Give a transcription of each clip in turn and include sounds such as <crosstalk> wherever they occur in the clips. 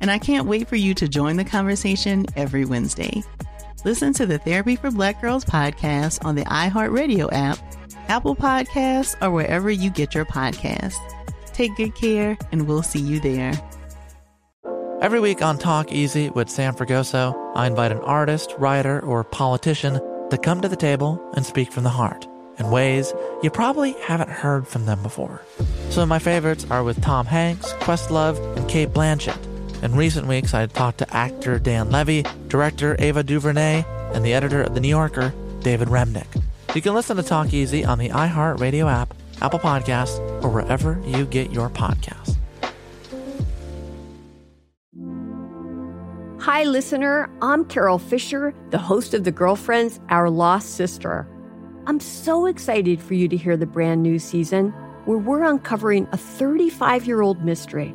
and I can't wait for you to join the conversation every Wednesday. Listen to the Therapy for Black Girls podcast on the iHeartRadio app, Apple Podcasts, or wherever you get your podcasts. Take good care, and we'll see you there. Every week on Talk Easy with Sam Fragoso, I invite an artist, writer, or politician to come to the table and speak from the heart in ways you probably haven't heard from them before. Some of my favorites are with Tom Hanks, Questlove, and Cate Blanchett. In recent weeks, I talked to actor Dan Levy, director Ava DuVernay, and the editor of The New Yorker, David Remnick. You can listen to Talk Easy on the iHeartRadio app, Apple Podcasts, or wherever you get your podcasts. Hi, listener. I'm Carole Fisher, the host of The Girlfriends, Our Lost Sister. I'm so excited for you to hear the brand new season where we're uncovering a 35 year old mystery.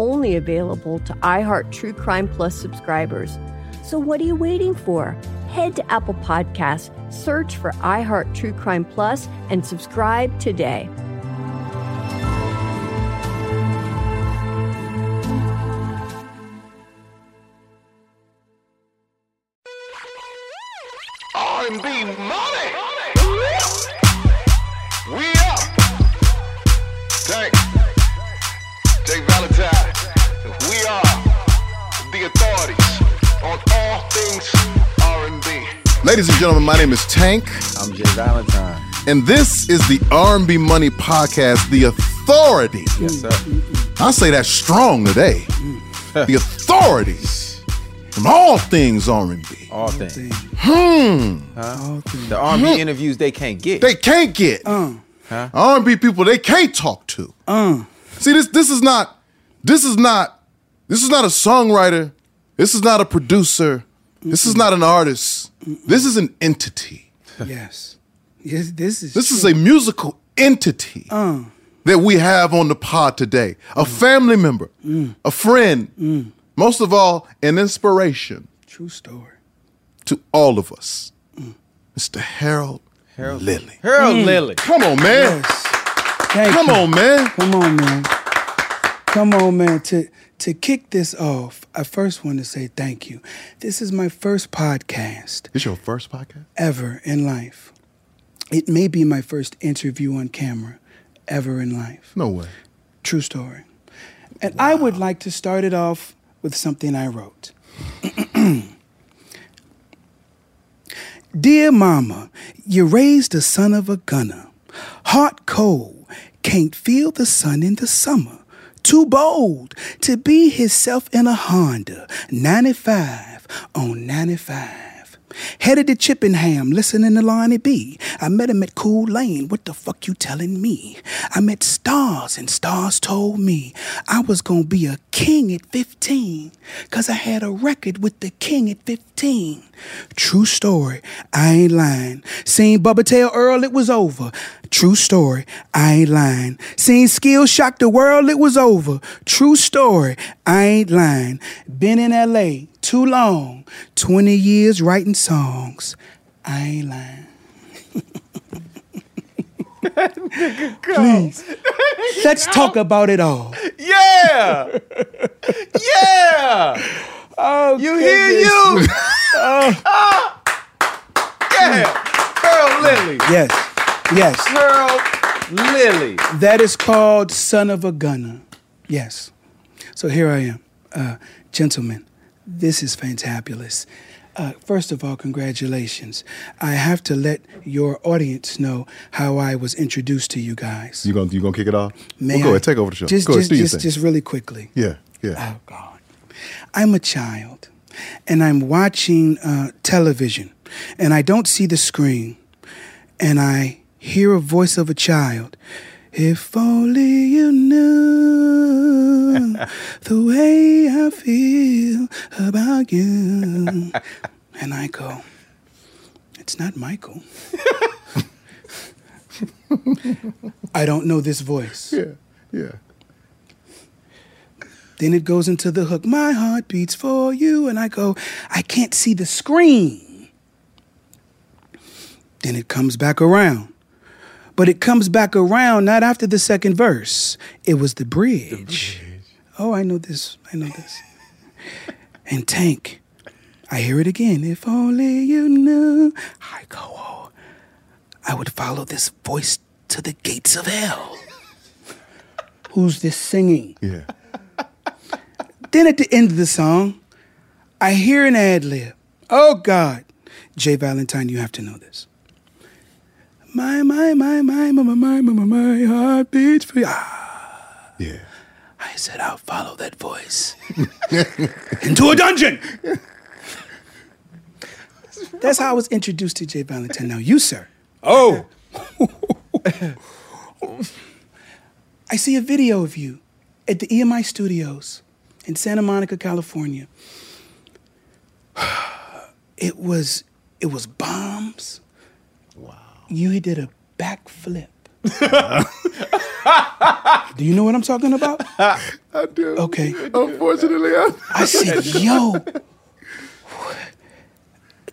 only available to iHeart True Crime Plus subscribers. So what are you waiting for? Head to Apple Podcasts, search for iHeart True Crime Plus, and subscribe today. Gentlemen, my name is Tank, I'm J Valentine. and this is the R&B Money Podcast, the authority. Yes, sir. I say that strong today. <laughs> the authorities from all things R&B. All things. Hmm. All things. The R&B hmm. interviews they can't get. They can't get uh. Huh? R&B people. They can't talk to. Uh. See this. This is not. This is not. This is not a songwriter. This is not a producer. This is not an artist. This is an entity. <laughs> Yes. Yes, this is This is a musical entity uh. that we have on the pod today. A mm. family member, mm. a friend, mm. most of all, an inspiration true story. to all of us. Mr. Harold, Harold Lilly. Harold Lilly. Come on, man. Thank Come you. on, man. Come on, man. Come on, man. To to kick this off, I first want to say thank you. This is my first podcast This your first podcast? ever in life. It may be my first interview on camera ever in life. No way. True story. And I would like to start it off with something I wrote. Dear Mama, you raised a son of a gunner. Hot cold, can't feel the sun in the summer. Too bold to be himself in a Honda 95 on 95. Headed to Chippenham, listening to Lonnie B. I met him at Cool Lane. What the fuck you telling me? I met stars, and stars told me I was gonna be a king at 15. Cause I had a record with the king at 15. True story, I ain't lying. Seen Bubba tell Earl it was over. True story, I ain't lying. Seen Skill shock the world, it was over. True story, I ain't lying. Been in LA too long, 20 years writing songs. I ain't lying. Please, let's talk about it all. Yeah. yeah. Oh, You hear you? Oh. <laughs> Yeah. Pearl Lily. Yes, yes. Pearl Lily. That is called Son of a Gunner. Yes. So here I am. Uh, gentlemen, this is fantabulous. Uh, first of all, congratulations. I have to let your audience know how I was introduced to you guys. You gonna you gonna kick it off? Well, go ahead, take over the show. Just, go just, your just, just really quickly. yeah, yeah. Oh, God. I'm a child, and I'm watching uh, television, and I don't see the screen, and I hear a voice of a child. If only you knew <laughs> the way I feel about you. <laughs> And I go, it's not Michael. <laughs> I don't know this voice. Yeah, yeah. Then it goes into the hook, my heart beats for you. And I go, I can't see the screen. Then it comes back around. But it comes back around not after the second verse. It was the bridge. Oh, I know this. I know this. and Tank, I hear it again. If only you knew. I go, oh, I would follow this voice to the gates of hell. Who's this singing? Yeah. Then at the end of the song, I hear an ad lib. Oh God. J Valentine, you have to know this. My, my, my, my, my, my, my, my, heart beats for you. Ah. Yeah. I said, I'll follow that voice <laughs> into a dungeon. That's how I was introduced to J Valentine. Now, you, sir. Oh. <laughs> I see a video of you at the EMI studios in Santa Monica, California. <sighs> It was it was bombs. You did a backflip. <laughs> do you know what I'm talking about? I do. Okay. Unfortunately, I, I said, yo,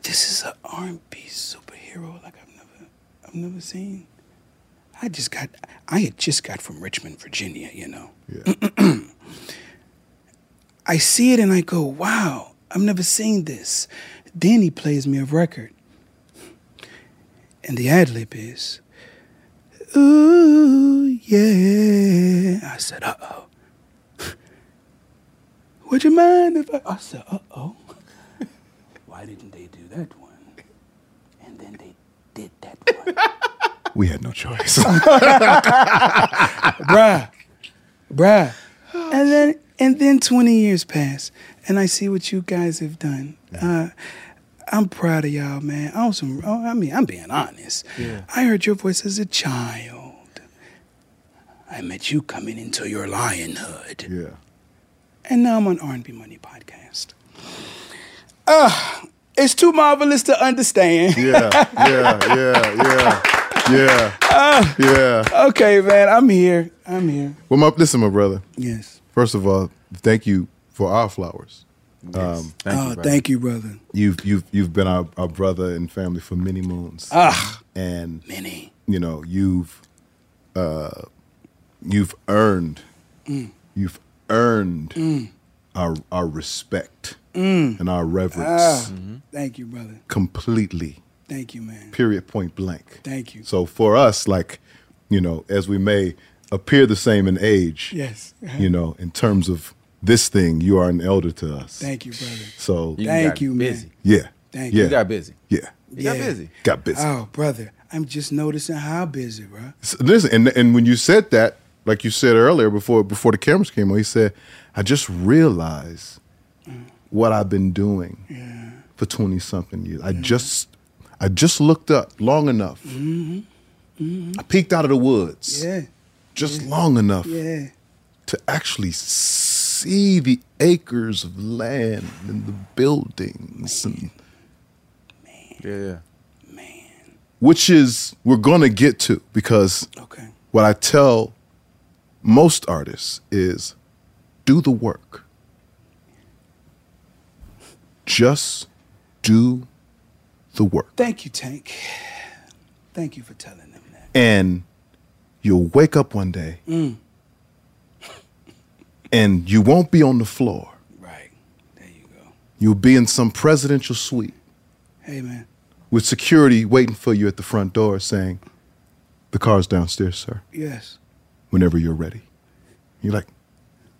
this is an R&B superhero like I've never, I've never seen. I just got, I had just got from Richmond, Virginia, you know. Yeah. <clears throat> I see it and I go, wow, I've never seen this. Then he plays me a record. And the ad lib is, ooh, yeah. I said, uh oh. <laughs> Would you mind if I? I said, uh oh. <laughs> Why didn't they do that one? And then they did that one. <laughs> we had no choice. bruh, bruh. And then and then 20 years pass, and I see what you guys have done. Uh, I'm proud of y'all, man. I was some, oh, I mean, I'm being honest. Yeah. I heard your voice as a child. I met you coming into your lionhood. yeah. And now I'm on R&B Money podcast. Ah, it's too marvelous to understand. Yeah, yeah, yeah, yeah, yeah, yeah. okay, man, I'm here. I'm here. Well, my, listen, my brother. Yes. First of all, thank you for our flowers. Um, thank oh, you, brother. thank you, brother. You've you've you've been our, our brother and family for many moons. Ah, and many. you know you've uh, you've earned Mm. you've earned our our respect and our reverence Ah, thank you, brother. completely. Thank you, man. Period. Point blank. Thank you. So for us, like you know, as we may appear the same in age, Yes. you know, in terms of this thing, you are an elder to us. Thank you, brother. So You Thank got you, man. busy. yeah, Thank yeah, You got busy. yeah, You got busy. got busy. Oh, brother, I'm just noticing how busy, bro. So listen, and and when you said that, like you said earlier before before the cameras came on, he said, "I just realized mm. what I've been doing for 20 something years. I just I just looked up long enough. Mm-hmm. Mm-hmm. I peeked out of the woods Yeah. just long enough Yeah. to actually see the acres of land and the buildings and Yeah. which is we're going to get to because Okay. what I tell most artists is do the work. Just do the work. Thank you, Tank. Thank you for telling them that. And you'll wake up one day Mm. And you won't be on the floor. Right. There you go. You'll be in some presidential suite Hey, man. with security waiting for you at the front door saying, The car's downstairs, sir, Yes. whenever you're ready. You're like,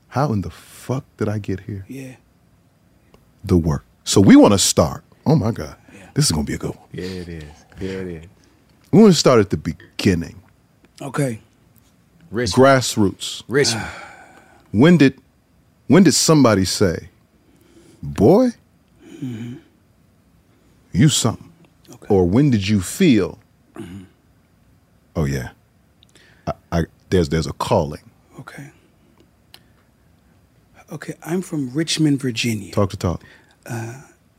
How in the fuck did I get here? Yeah. The work. So we want to start. Oh my God. Yeah. This is going to be a good one. Yeah, it is. Yeah, it is. We want to start at the beginning. Okay. Rich. Grassroots. Rich. When did when did somebody say, "Boy, you something," or when did you feel, "Oh yeah, I, I there's there's a calling." Okay. Okay, I'm from Richmond, Virginia. Talk to talk.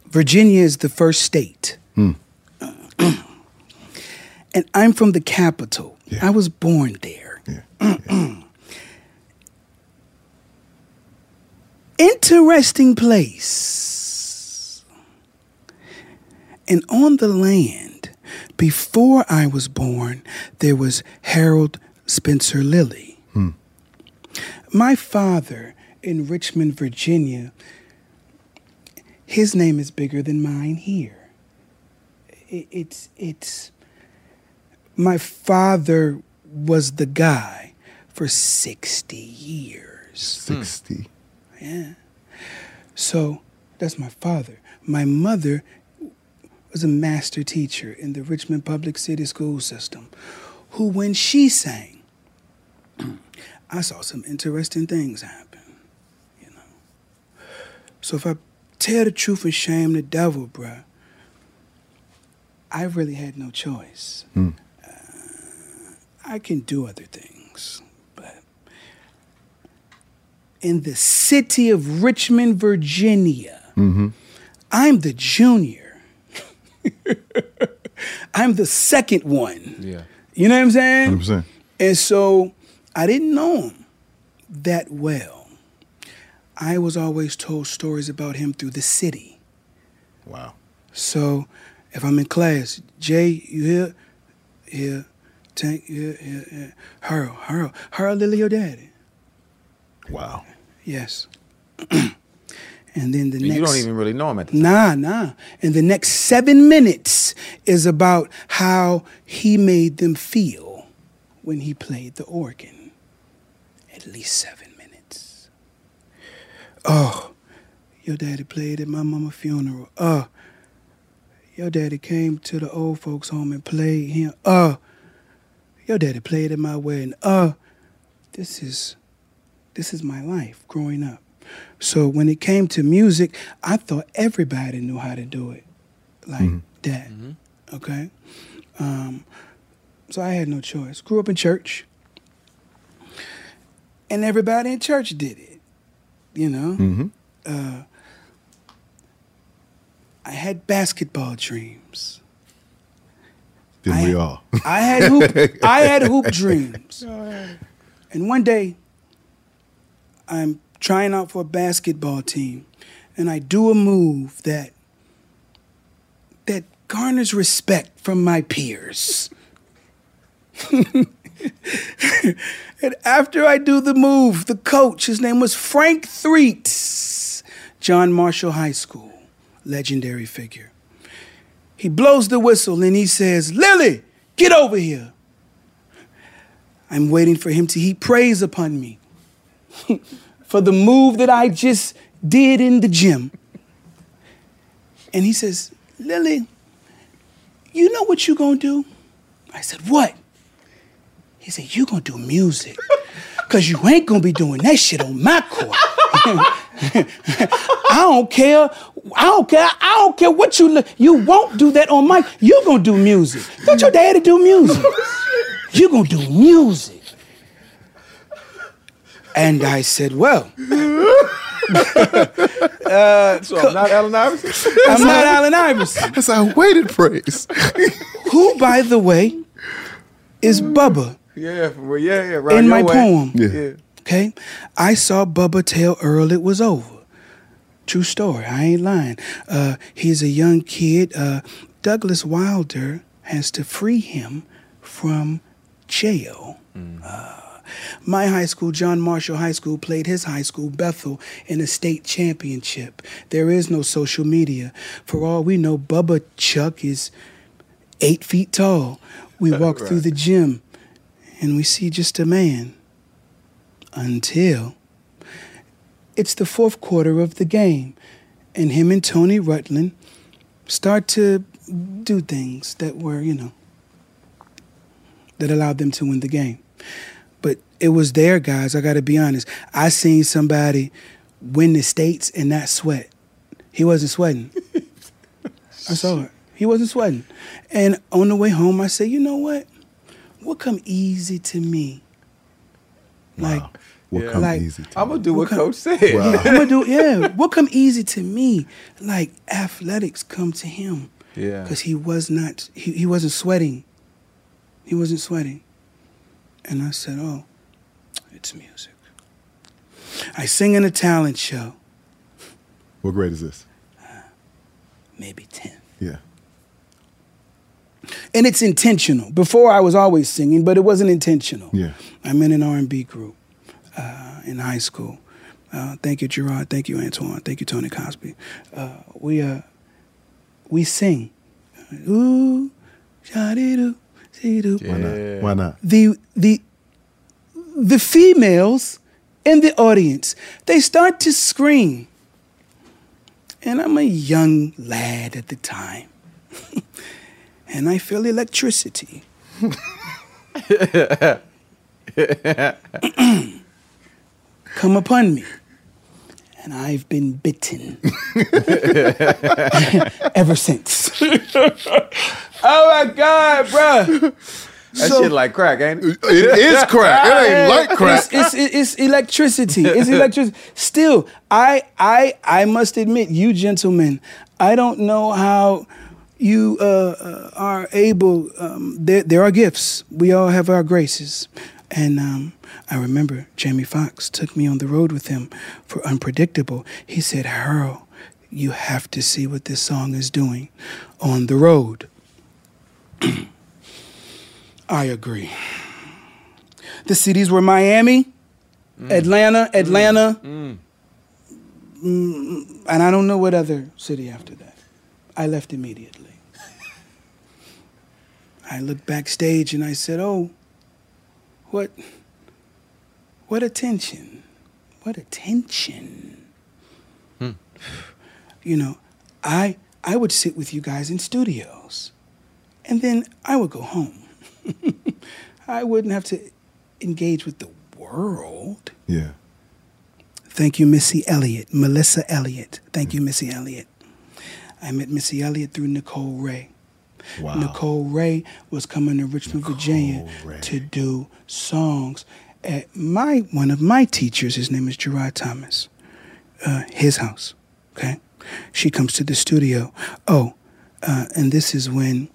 Virginia is the first state. Hmm. <clears throat> and I'm from the capital. I was born there. Interesting place. And on the land, before I was born, there was Harold Spencer Lilly. Hmm. My father in Richmond, Virginia, his name is bigger than mine here. It's it's my father was the guy for 60 years. 60. Yeah. So that's my father. My mother was a master teacher in the Richmond Public City School System, who, when she sang, <clears throat> I saw some interesting things happen. You know. So if I tell the truth and shame the devil, bruh, I really had no choice. Hmm. I can do other things, but in the city of Richmond, Virginia, Mm-hmm. I'm the junior. <laughs> I'm the second one. Yeah. You know what I'm saying? 100%. And so I didn't know him that well. I was always told stories about him through the city. Wow. So if I'm in class, Jay, you here? Here. Tank, here, here, here. Harold, Harold, Harold Lilly, your daddy. Wow. Yes. <clears throat> and then the And next. you don't even really know him at the Nah, nah. And the next seven minutes is about how he made them feel when he played the organ. At least seven minutes. Oh, your daddy played at my mama's funeral. Uh, your daddy came to the old folks' home and played him. Uh, your daddy played at my wedding. Uh, this is this is my life growing up. So when it came to music, I thought everybody knew how to do it like that. Okay? Um, so I had no choice. Grew up in church. And everybody in church did it. You know? Mm-hmm. Uh, I had basketball dreams. Did we all? I had hoop, I had hoop <laughs> dreams. And one day, I'm trying out for a basketball team, and I do a move that that garners respect from my peers. <laughs> and after I do the move, the coach, his name was Frank Threets, John Marshall High School, legendary figure. He blows the whistle and he says, Lilly, get over here. I'm waiting for him to heap praise upon me <laughs> for the move that I just did in the gym. And he says, Lilly, you know what you're gonna do? I said, what? He said, You're gonna do music. Cause you ain't gonna be doing that shit on my court. <laughs> I don't care. I don't care. I don't care what you look. You won't do that on my. You're gonna do music. Don't your daddy do music? You're gonna do music. And I said, well, uh, So I'm not Allen Iverson. I'm not Allen Iverson. That's our weighted praise. Who, by the way, is Bubba yeah, for real. yeah, yeah. Right in my way. poem? Yeah. Okay. I saw Bubba tell Earl it was over. True story. I ain't lying. Uh, he's a young kid. Uh, Douglas Wilder has to free him from jail. Uh, my high school, John Marshall High School, played his high school, Bethel, in a state championship. There is no social media. For all we know, Bubba Chuck is eight feet tall. We walk through the gym and we see just a man until it's the fourth quarter of the game, and him and Tony Rutland start to do things that were, you know, that allowed them to win the game. But it was there, guys. I got to be honest. I seen somebody win the states and not sweat. He wasn't sweating. I saw it. He wasn't sweating. And on the way home, I said, you know what? What come easy to me? Like, What Yeah. come Like, easy to I'm gonna do what What Coach said. Wow. <laughs> I'm gonna do yeah. What come easy to me? Like athletics come to him Yeah. because he was not. He, he wasn't sweating. He wasn't sweating, and I said, "Oh, it's music." I sing in a talent show, What grade is this? maybe ten, Yeah. and it's intentional. Before I was always singing, but it wasn't intentional. Yeah. I'm in an R&B group uh, in high school. Uh, thank you, Gerard. Thank you, Antoine. Thank you, Tony Cosby. Uh, we uh, we sing. Ooh, shawty-doo, see-doo. Why not? Why not? The the the females in the audience they start to scream, and I'm a young lad at the time, <laughs> and I feel electricity. <laughs> come upon me. And I've been bitten <laughs> ever since. Oh my God, bro. <laughs> That So- shit like crack, ain't it? It is crack. It ain't <laughs> like crack. It's, it's, it's electricity. It's electricity. Still, I, I, I must admit, you gentlemen, I don't know how you uh, uh, are able. Um, there, there are gifts. We all have our graces. And um, I remember Jamie Foxx took me on the road with him for Unpredictable. He said, Harold, you have to see what this song is doing on the road. <clears throat> I agree. The cities were Miami, mm. Atlanta, mm. Atlanta, mm. mm, and I don't know what other city after that. I left immediately. I looked backstage and I said, "Oh, what, what attention, what attention." Hmm. You know, I I would sit with you guys in studios, and then I would go home. <laughs> I wouldn't have to engage with the world. Yeah. Thank you, Missy Elliott, Melissa Elliott. Thank you, Missy Elliott. I met Missy Elliott through Nicole Wray. Wow. Nicole Wray was coming to Richmond, Virginia Ray. to do songs. At my one of my teachers, his name is Gerard Thomas. Uh, his house. Okay, she comes to the studio. Oh, uh, and this is when,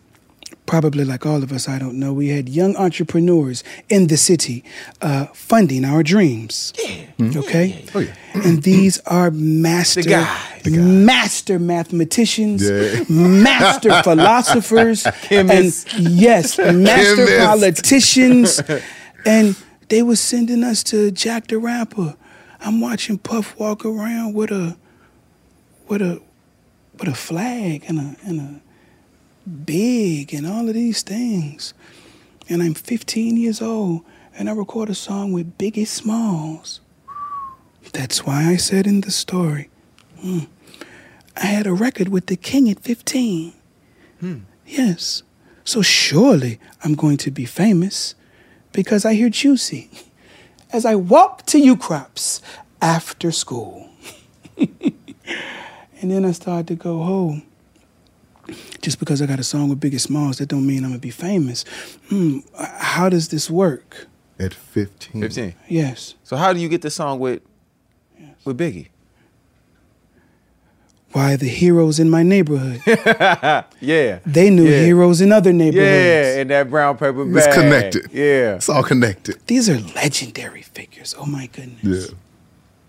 probably like all of us, I don't know, we had young entrepreneurs in the city uh, funding our dreams. Yeah. Okay. Oh, yeah. And these are master, guys. master mathematicians, Yeah. master <laughs> philosophers, Chemists. and yes, <laughs> master Chemists. politicians, <laughs> and they were sending us to Jack the Rapper. I'm watching Puff walk around with a, with a, with a flag and a and a big and all of these things, and I'm 15 years old and I record a song with Biggie Smalls. That's why I said in the story, hmm, I had a record with the King at 15. Yes. So surely I'm going to be famous because I hear Juicy <laughs> as I walk to Ukrop's after school. <laughs> and then I started to go, oh, just because I got a song with Biggie Smalls, that don't mean I'm gonna be famous. Hmm, how does this work? At 15. 15. Yes. So how do you get the song with with Biggie? Why the heroes in my neighborhood? <laughs> Yeah. They knew Yeah. heroes in other neighborhoods. Yeah, in that brown paper bag. It's connected. Yeah. It's all connected. These are legendary figures. Oh my goodness.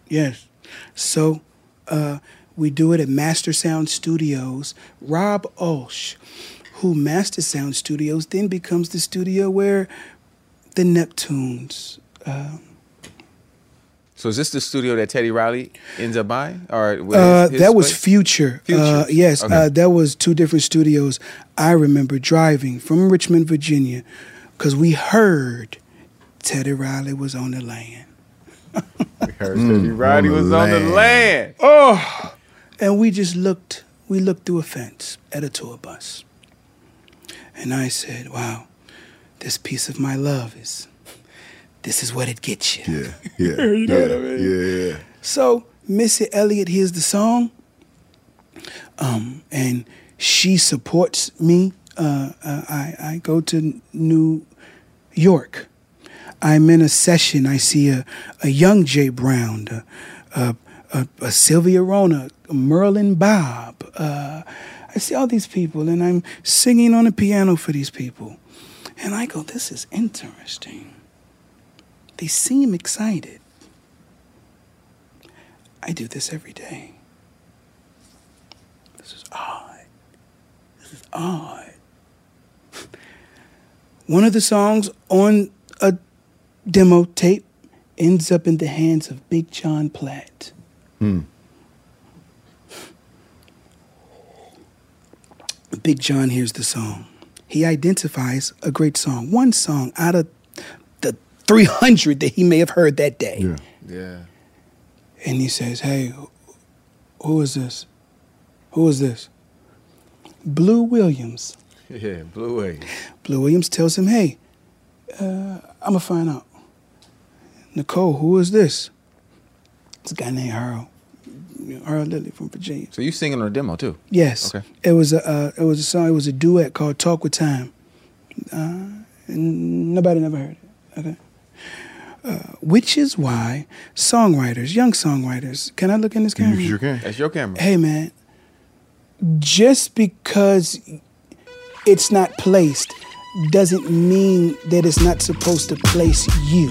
Yeah. Yes. So uh, we do it at Master Sound Studios. Rob Olsch, who Master Sound Studios then becomes the studio where the Neptunes. Uh, So is this the studio that Teddy Riley ends up buying? Or with uh, his- his that was place? Future. Future. Uh, yes, Okay. uh, that was two different studios. I remember driving from Richmond, Virginia, because we heard Teddy Riley was on the land. We heard Teddy Riley was on the land. Oh, and we just looked. We looked through a fence at a tour bus, and I said, "Wow, this piece of my love is. This is what it gets you." Yeah. <laughs> Yeah. You know yeah, what I mean? Yeah. Yeah. So Missy Elliott hears the song, um, and she supports me. Uh, uh, I I go to New York. I'm in a session. I see a, a young Jay Brown, a, a, a, a Sylvia Rhone, a Merlin Bobb. Uh, I see all these people, and I'm singing on the piano for these people. And I go, this is interesting. They seem excited. I do this every day. This is odd. This is odd. <laughs> One of the songs on a demo tape ends up in the hands of Big Jon Platt. Hmm. Big Jon hears the song. He identifies a great song, one song out of the 300 that he may have heard that day. Yeah. Yeah. And he says, Hey, who- who is this? Who is this? Blue Williams. <laughs> Yeah, Blue Wave. Blue Williams tells him, Hey, uh, I'm going to find out. Nicole, who is this? It's a guy named Earl. Earl Lilly from Virginia. So you singing on a demo too? Yes. Okay. It was a uh, it was a song. It was a duet called "Talk with Time." Uh, and nobody never heard it. Okay. Uh, which is why songwriters, young songwriters, can I look in this camera? You sure can. That's your camera. Hey man, just because it's not placed doesn't mean that it's not supposed to place you.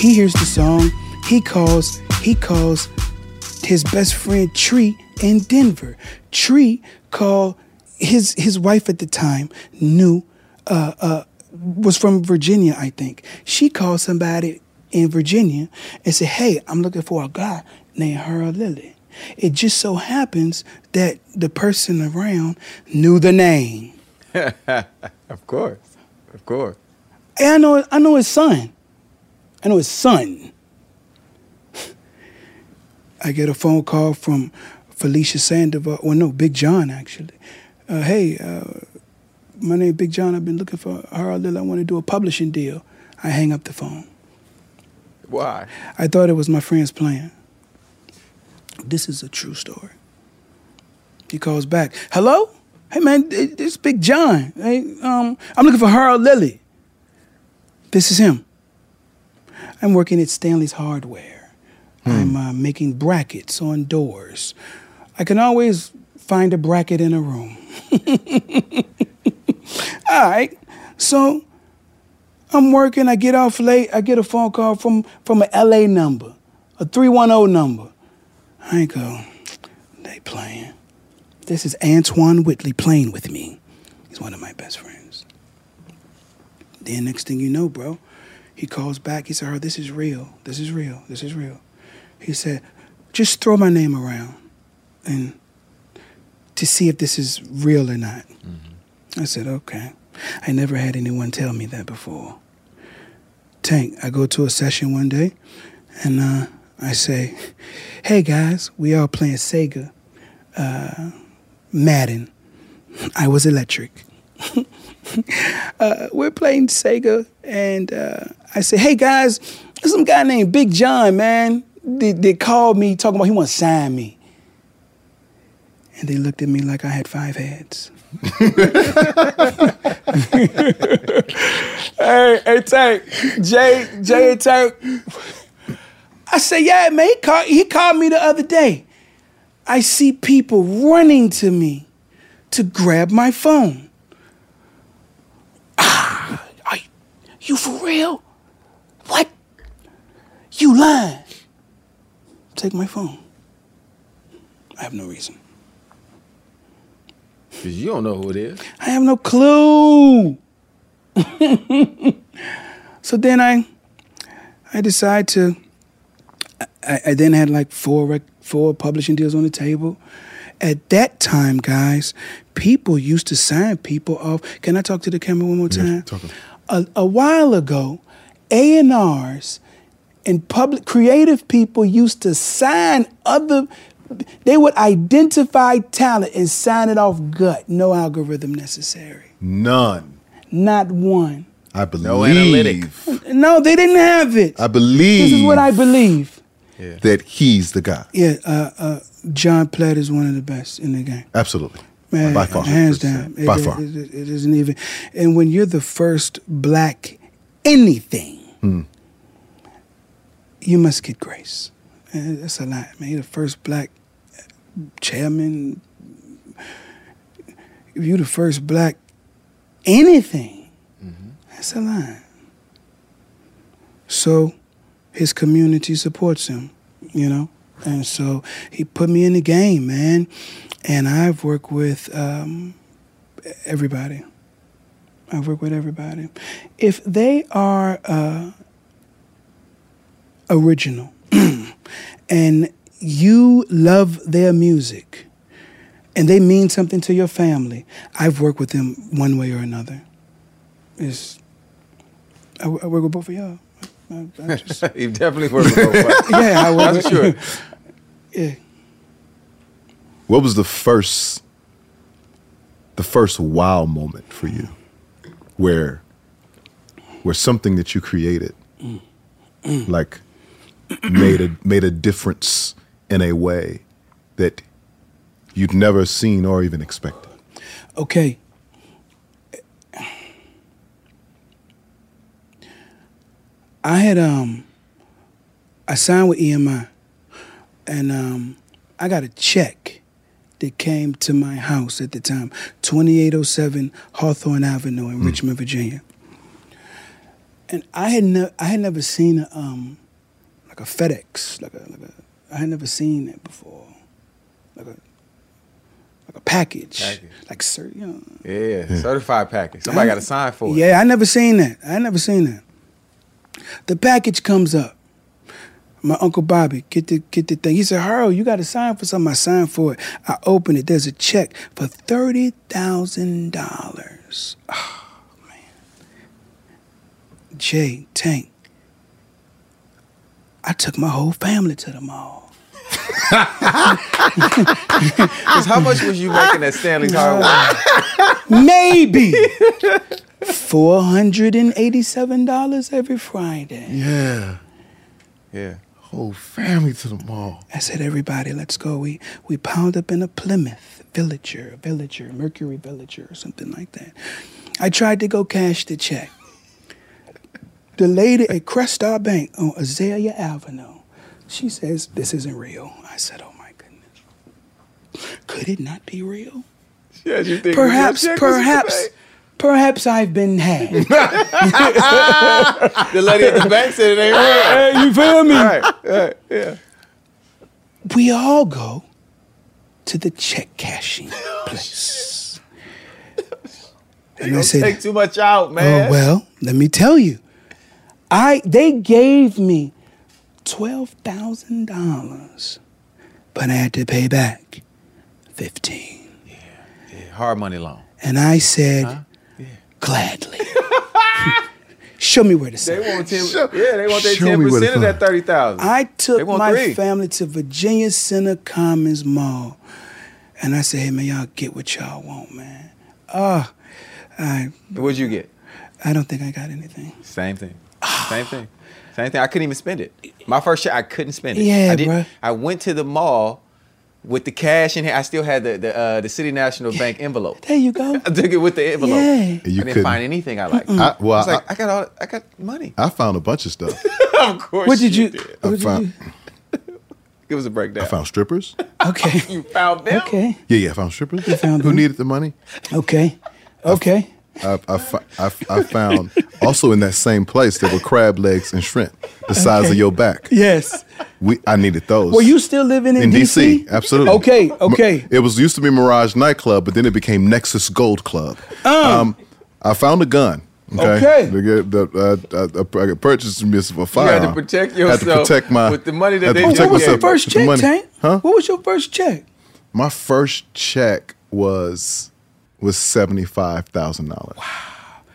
He hears the song, he calls he calls his best friend Tree in Denver. Tree called his his wife at the time knew uh, uh, was from Virginia, I think. She called somebody in Virginia and said, "Hey, I'm looking for a guy named Harold Lilly." It just so happens that the person around knew the name. <laughs> of course, of course. And I know, I know his son. I know his son. I get a phone call from Felicia Sandoval, well, no, Big Jon, actually. Uh, hey, uh, my name is Big Jon. I've been looking for Harold Lilly. I want to do a publishing deal. I hang up the phone. Why? I thought it was my friend's plan. This is a true story. He calls back. Hello? Hey, man, this Big Jon. Hey, um, I'm looking for Harold Lilly. This is him. I'm working at Stanley's Hardware. Hmm. I'm uh, making brackets on doors. I can always find a bracket in a room. <laughs> All right. So I'm working. I get off late. I get a phone call from, from an LA number, a 310 number. I go, they playing. This is Antoine Whitley playing with me. He's one of my best friends. Then next thing you know, bro, he calls back. He said, oh, this is real. This is real. This is real. He said, just throw my name around and to see if this is real or not. Mm-hmm. I said, okay. I never had anyone tell me that before. Tank, I go to a session one day and uh, I say, hey guys, we all playing Sega, uh, Madden. I was electric. <laughs> <laughs> uh, we're playing Sega and uh, I say, hey guys, there's some guy named Big Jon, man they, they called me talking about he want to sign me. And they looked at me like I had five heads. <laughs> hey, hey, Tank, Jay, Jay and Tank. I say, yeah, man, he called, he called me the other day. I see people running to me to grab my phone. Ah, are you for real? What? You lying? take my phone. I have no reason. Because you don't know who it is. I have no clue. <laughs> so then I I decide to I, I then had like four rec- four publishing deals on the table. at that time, guys, people used to sign people off. Can I talk to the camera one more time? A, a while ago, A and R's and public creative people used to sign other. They would identify talent and sign it off gut. No algorithm necessary. None. Not one. I believe. No analytic. No, they didn't have it. I believe. This is what I believe. Yeah. That he's the guy. Yeah, uh, uh, Jon Platt is one of the best in the game. Absolutely. Man, By far. hands down. It- By it- far. it- it isn't even. And when you're the first black anything, Hmm. you must get grace. And that's a lot, man. You're the first black chairman. If you're the first black anything, that's a lot. So his community supports him, you know? And so he put me in the game, man. And I've worked with um, everybody. I've worked with everybody. If they are uh, original <clears throat> and you love their music and they mean something to your family, I've worked with them one way or another. It's, I, I work with both of y'all. I, I just- <laughs> you definitely work with both. <laughs> yeah, I work with sure. <laughs> Yeah. What was the first the first wow moment for you? Where where something that you created like made a made a difference in a way that you'd never seen or even expected. Okay. I had um I signed with EMI and um I got a check that came to my house at the time, 2807 Hawthorne Avenue in Richmond, Virginia. And I had ne- I had never seen a um like a FedEx, like a like a I had never seen it before. Like a like a package. Package. Like sir, you know. Yeah, certified package. Somebody got to sign for it. Yeah, I never seen that. I never seen that. The package comes up. My uncle Bobby, get the get the thing. He said, Harold, you got to sign for something. I signed for it. I opened it. There's a check for thirty thousand dollars. Oh man. Jay Tank. I took my whole family to the mall. <laughs> 'Cause how much was you making at Stanley's <laughs> Hardware? Maybe four hundred and eighty-seven dollars every Friday. Yeah. Yeah. Whole family to the mall. I said, everybody, let's go. We we piled up in a Plymouth Villager, Villager, Mercury Villager, or something like that. I tried to go cash the check. The lady at Crestar Bank on Azalea Avenue, she says, this isn't real. I said, oh my goodness. Could it not be real? Yeah, you think Perhaps, your was perhaps, perhaps I've been had. <laughs> the lady at the bank said it ain't real. Hey, you feel me? Right, right, yeah. we all go to the check cashing place. <laughs> You don't take too much out, oh, man. Oh well, let me tell you. I they gave me twelve thousand dollars, but I had to pay back fifteen. Yeah, hard money loan. And I said, gladly. <laughs> Show me where to They want ten. yeah, they want their ten me where to percent of that thirty thousand. I took my three. family to Virginia Center Commons Mall, and I said, "Hey man, y'all get what y'all want, man." Ah, I What'd you get? I don't think I got anything. Same thing. Same thing. Same thing. I couldn't even spend it. My first check, I couldn't spend it. Yeah, I didn't- I went to the mall with the cash in here. I still had the the, uh, the City National Bank <laughs> envelope. There you go. <laughs> I took it with the envelope. Yeah. I You didn't couldn't- find anything I liked. I, well, I was I, like, I, got all, I got money. I found a bunch of stuff. <laughs> of course. What did you? did. I what did found, Give us a breakdown. I found strippers. Okay. you found them. Okay. Yeah, yeah, I found strippers. You found Who them. needed the money? Okay. Okay. I, I, I, I found also in that same place there were crab legs and shrimp the size Okay. of your back. Yes. We I needed those. Were you still living in, in DC? Absolutely. Okay. Okay. It was used to be Mirage nightclub, but then it became Nexus Gold Club. Um, I found a gun. Okay. Okay. The, the, uh, I, I purchased me a You firearm. had to protect yourself. Had to yourself protect my with the money that they Oh, just what was your first check. Tank? Huh? What was your first check? My first check was was seventy five thousand dollars. Wow.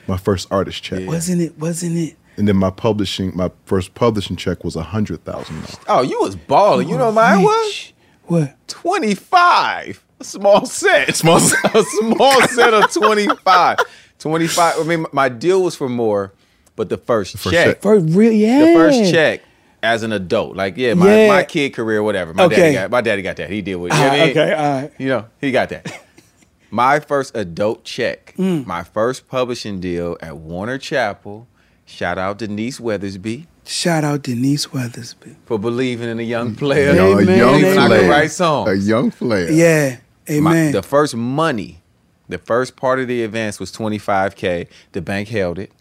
My first artist check. Wasn't it? Wasn't it? And then my publishing, my first publishing check was a hundred thousand dollars. Oh, you was balling. You know what mine was? What? 25. A small set. <laughs> Small a small set of 25. 25. I mean, my deal was for more, but the first, first check. check. First, real? Yeah. The first check as an adult. Like, yeah, my, Yeah. my kid career, whatever. My Okay. daddy got my daddy got that. He did what you know what I Ah, mean? okay, all right. You know, he got that. My first adult check, Mm. my first publishing deal at Warner Chappell. Shout out Denise Weathersby Shout out Denise Weathersby. for believing in a young player. You know, a Amen, young I could player. write songs. A young player. Yeah. My- Amen. the first money, the first part of the advance was 25K. The bank held it.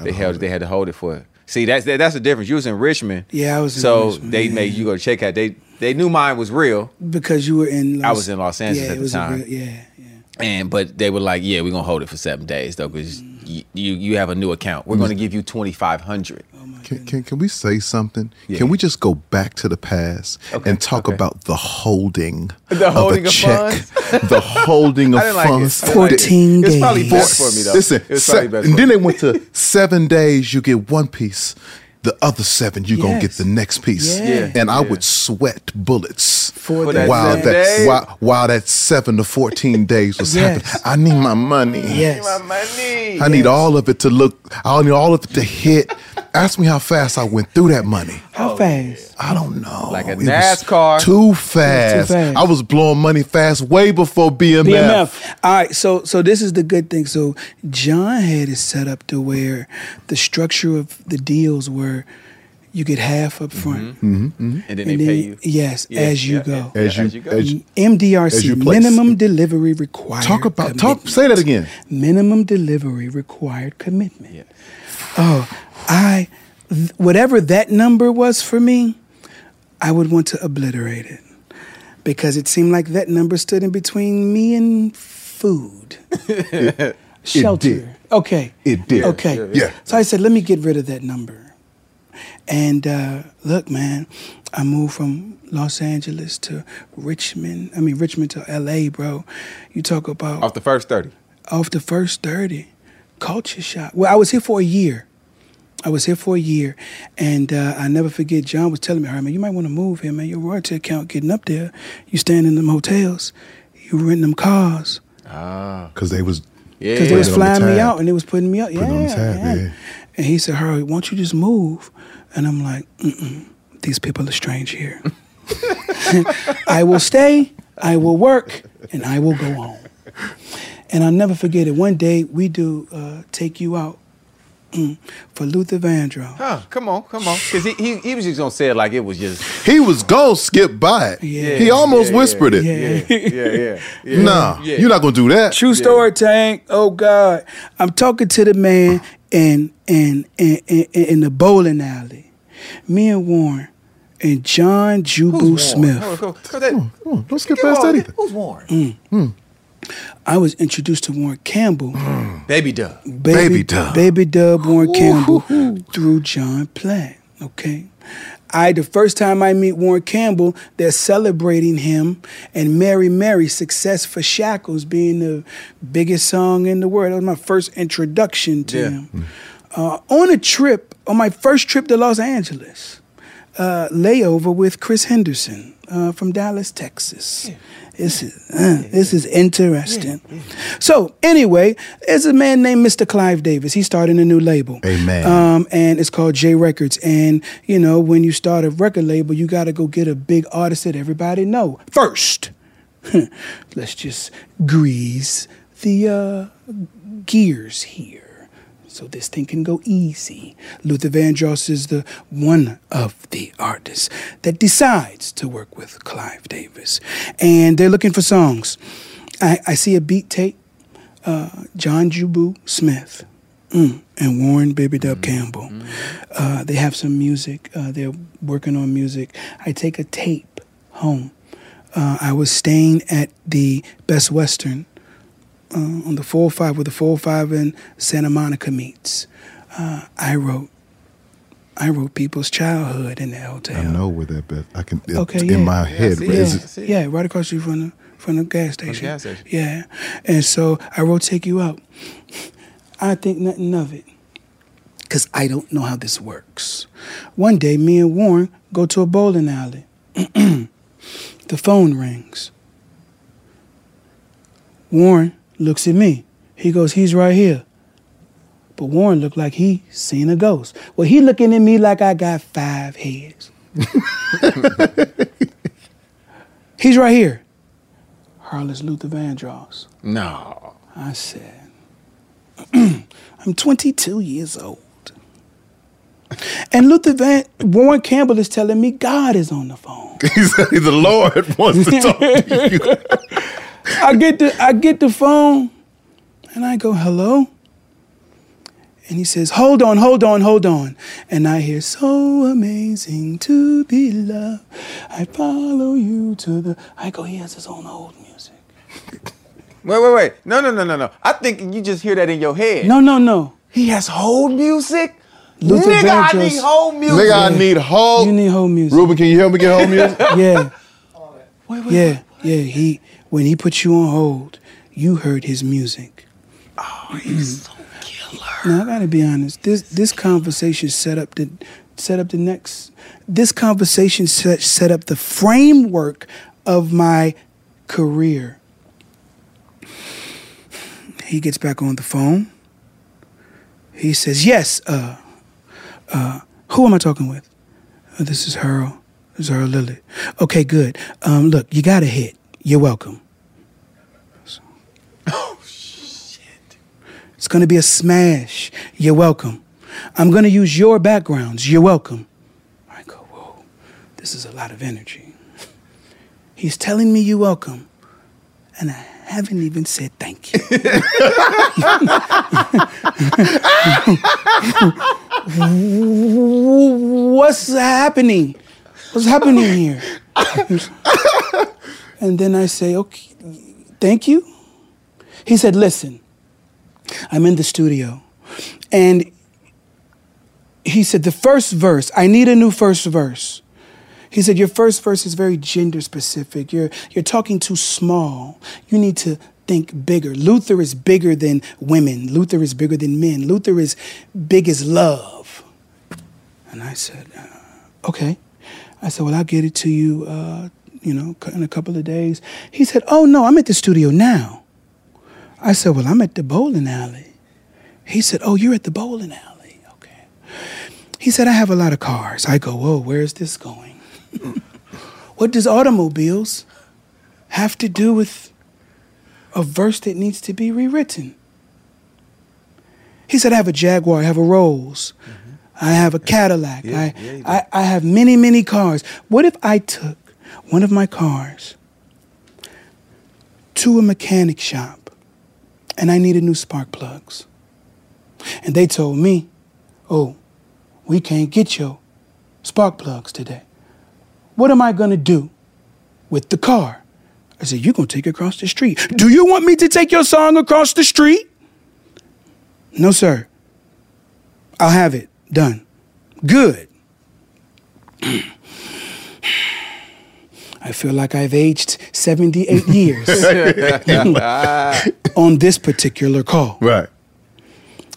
they held it. They had to hold it for it. See, that's that, that's the difference. You was in Richmond. Yeah, I was in so Richmond, they yeah. made you go to check out. They they knew mine was real. because you were in. Los, I was in Los Angeles yeah, at it the was a time. real- yeah. And but they were like, yeah, we're gonna hold it for seven days though, because you, you you have a new account. We're gonna give you 2,500. Can, can, can we say something? Yeah. Can we just go back to the past Okay, and talk okay. about the holding, The holding of a of check, funds? <laughs> the holding of like funds. I didn't like it. 14 It's probably days. best for me though. Listen, it was se- probably best and for then they went to seven days. You get one piece. The other seven, you're gonna get the next piece. Yeah. And I Yeah. would sweat bullets For For that that while seven that while, while that seven to fourteen <laughs> days was Yes. happening. I need my money. Yes. My money. I need all of it to look. I need all of it to hit. Ask me how fast I went through that money. How oh, fast? I don't know. Like a It was NASCAR. Too fast. fast. I was blowing money fast way before BMF. BMF. All right, so so this is the good thing. So Jon had it set up to where the structure of the deals were you get half up front. Mm-hmm. Mm-hmm, and then mm-hmm. they And pay then- you. Yes, Yeah, as you yeah, go. yeah, As you- as you go. MDRC, as you place. minimum delivery required. Talk about talk. Say that again. Minimum delivery required commitment. Oh, I, th- whatever that number was for me, I would want to obliterate it because it seemed like that number stood in between me and food, <laughs> shelter. did. Okay. It did. Okay. Yeah, yeah. So I said, let me get rid of that number. And uh, look, man, I moved from Los Angeles to Richmond. I mean, Richmond to LA, bro. You talk about Off the first 30. off the first 30 culture shock well i was here for a year i was here for a year and uh, i never forget jon was telling me "All right, man you might want to move here man your royalty account getting up there you staying in them hotels you renting them cars Ah. Because they was Yeah. because they was Put it on the flying me out and they was putting me up yeah, on the tab, yeah. yeah. and he said hurry won't you just move and i'm like Mm-mm, these people are strange here <laughs> i will stay i will work and i will go home and I'll never forget it. One day we do uh, take you out mm, for Luther Vandross. Huh, come on, come on. Because he, he, he was just going to say it like it was just. he was gonna skip by it. Yeah. he almost yeah, whispered it. Yeah. Yeah, yeah. yeah. Nah, Yeah. you're not gonna do that. True story, Tank. Oh God, I'm talking to the man in in in, in, in the bowling alley. Me and Warren and John Jubu Smith. Hold on, hold on, hold on. Come on, don't skip past on, that either. Who's Warren? I was introduced to Warren Campbell. Baby Dub. Baby Dub. Baby Dub Warren Campbell through Jon Platt. Okay. I the first time I meet Warren Campbell, they're celebrating him and Mary Mary Success for Shackles being the biggest song in the world. That was my first introduction to Yeah. him. Uh, on a trip, on my first trip to Los Angeles, uh, layover with Chris Henderson uh, from Dallas, Texas. This is uh, this is interesting. So anyway, there's a man named Mr. Clive Davis. He's starting a new label. Amen. Um, and it's called J Records. And you know, when you start a record label, you got to go get a big artist that everybody know first. <laughs> Let's just grease the uh, gears here so this thing can go easy. Luther Vandross is the one of the artists that decides to work with Clive Davis, and they're looking for songs. I, I see a beat tape, uh, John Jubu Smith. mm, and Warren Baby Dub Campbell. Uh, they have some music. Uh, they're working on music. I take a tape home. Uh, I was staying at the Best Western uh, on the 405 where the 405 and Santa Monica meets. Uh, I wrote I wrote people's childhood in that hotel. I know where that bit. I can. It's Okay, in yeah. my head. Yeah, but is yeah, right across the street from the from the gas From the gas station. Yeah, and so I wrote "Take You Out." I think nothing of it, cause I don't know how this works. One day, me and Warren go to a bowling alley. <clears throat> the phone rings. Warren looks at me. He goes, "He's right here." But Warren looked like he seen a ghost. Well, he looking at me like I got five heads. <laughs> He's right here. Harless Luther Vandross. No. I said, <clears throat> I'm 22 years old. And Luther Van Warren Campbell is telling me God is on the phone. <laughs> He said the Lord wants to talk to you. <laughs> I get the I get the phone and I go, hello? And he says, hold on, hold on, hold on. And I hear, so amazing to be loved. I follow you to the. I go, he has his own old music. <laughs> Wait, wait, wait. No, no, no, no, no. I think you just hear that in your head. No, no, no. He has hold music? Luther Nigga, I need hold music. Nigga, I need whole. You need whole music. Ruben, can you help me get whole music? <laughs> yeah. yeah, yeah. He when he put you on hold, you heard his music. Oh, he's so killer. Now I gotta be honest. This this conversation set up the set up the next. This conversation set set up the framework of my career. He gets back on the phone. He says, "Yes, uh, uh, who am I talking with? Uh, this is Earl. This is Lilly. Okay, good. Um, look, you got a hit. You're welcome. Oh, shit. It's going to be a smash. You're welcome. I'm going to use your backgrounds. You're welcome. I go, whoa, this is a lot of energy. He's telling me you're welcome, and I haven't even said thank you. What's happening? What's happening here? and then I say, okay, thank you. He said, listen, I'm in the studio. And he said, the first verse, I need a new first verse. He said, your first verse is very gender specific. You're, you're talking too small. You need to think bigger. Luther is bigger than women. Luther is bigger than men. Luther is big as love. And I said, uh, okay. I said, well, I'll get it to you, uh, you know, in a couple of days. He said, oh, no, I'm at the studio now. I said, well, I'm at the bowling alley. He said, oh, you're at the bowling alley. Okay. He said, I have a lot of cars. I go, whoa, where's this going? <laughs> what does automobiles have to do with a verse that needs to be rewritten? He said, I have a Jaguar, I have a Rolls, I have a Cadillac, Yeah, I, yeah. I, I have many, many cars. What if I took one of my cars to a mechanic shop and I needed new spark plugs? And they told me, oh, we can't get your spark plugs today. What am I going to do with the car? I said, You're going to take it across the street. Do you want me to take your song across the street? No, sir. I'll have it done. Good. <sighs> I feel like I've aged 78 years <laughs> <laughs> on this particular call. Right.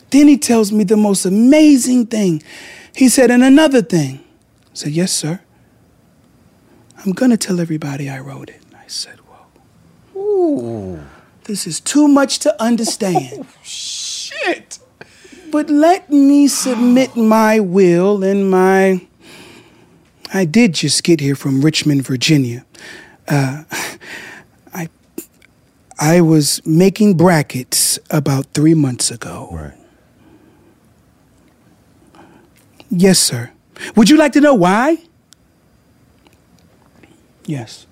Then he tells me the most amazing thing. He said, and another thing. I said, yes, sir. I'm going to tell everybody I wrote it. I said, whoa. Ooh. This is too much to understand. <laughs> Oh, Shit. But let me submit <sighs> my will and my. I did just get here from Richmond, Virginia. Uh, <laughs> I was making brackets about three months ago. Right. Yes, sir. Would you like to know why? Yes.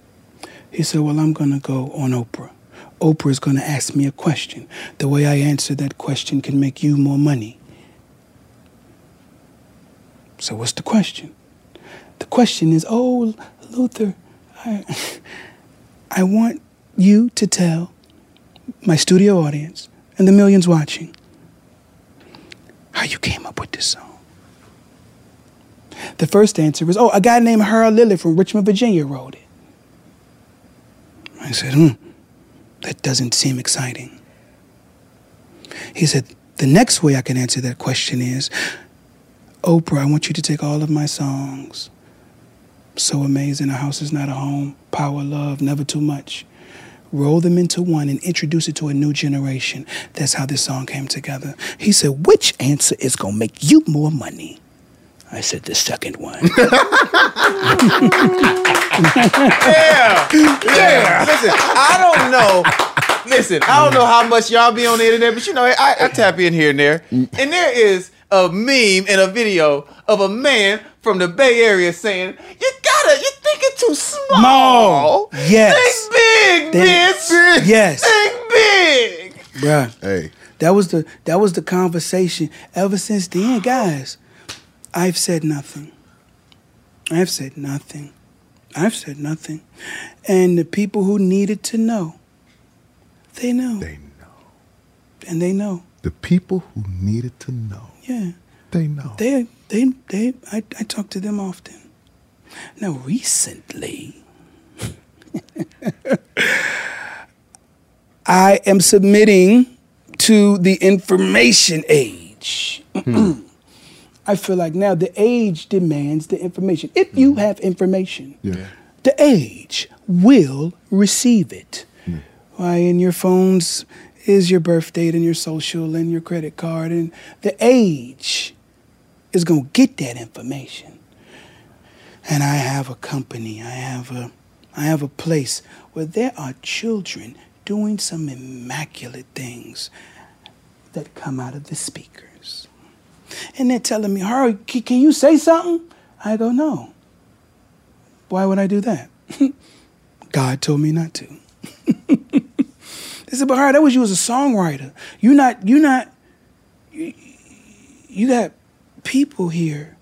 He said, Well, I'm going to go on Oprah. Oprah is going to ask me a question. The way I answer that question can make you more money. So, what's the question? The question is, Oh, Luther, I, <laughs> I want you to tell my studio audience and the millions watching how you came up with this song. The first answer was, oh, a guy named Harold Lilly from Richmond, Virginia wrote it. I said, hmm, that doesn't seem exciting. He said, the next way I can answer that question is, Oprah, I want you to take all of my songs. So amazing, a house is not a home, power, love, never too much. Roll them into one and introduce it to a new generation. That's how this song came together. He said, which answer is gonna make you more money? I said the second one. <laughs> yeah, yeah. Listen, I don't know. Listen, I don't know how much y'all be on the internet, but you know, I, I tap in here and there, and there is a meme and a video of a man from the Bay Area saying, "You gotta, you're thinking too small. Small. Yes. Think big, Think- bitch. Yes. Think big." Bruh. Hey. That was the that was the conversation. Ever since then, guys, I've said nothing. I've said nothing. I've said nothing. And the people who needed to know, they know. They know. And they know. The people who needed to know, Yeah. they know. They they they I, I talk to them often. Now recently <laughs> I am submitting to the information age. Hmm. <clears throat> I feel like now the age demands the information. If you hmm. have information, Yeah. the age will receive it. Hmm. Why in your phones is your birth date and your social and your credit card and the age is going to get that information. And I have a company, I have a I have a place where there are children doing some immaculate things that come out of the speakers. And they're telling me, Harry, can you say something? I go, no. Why would I do that? <laughs> God told me not to. <laughs> they said, but Harry, that was you as a songwriter. You're not, you're not, you, you got people here.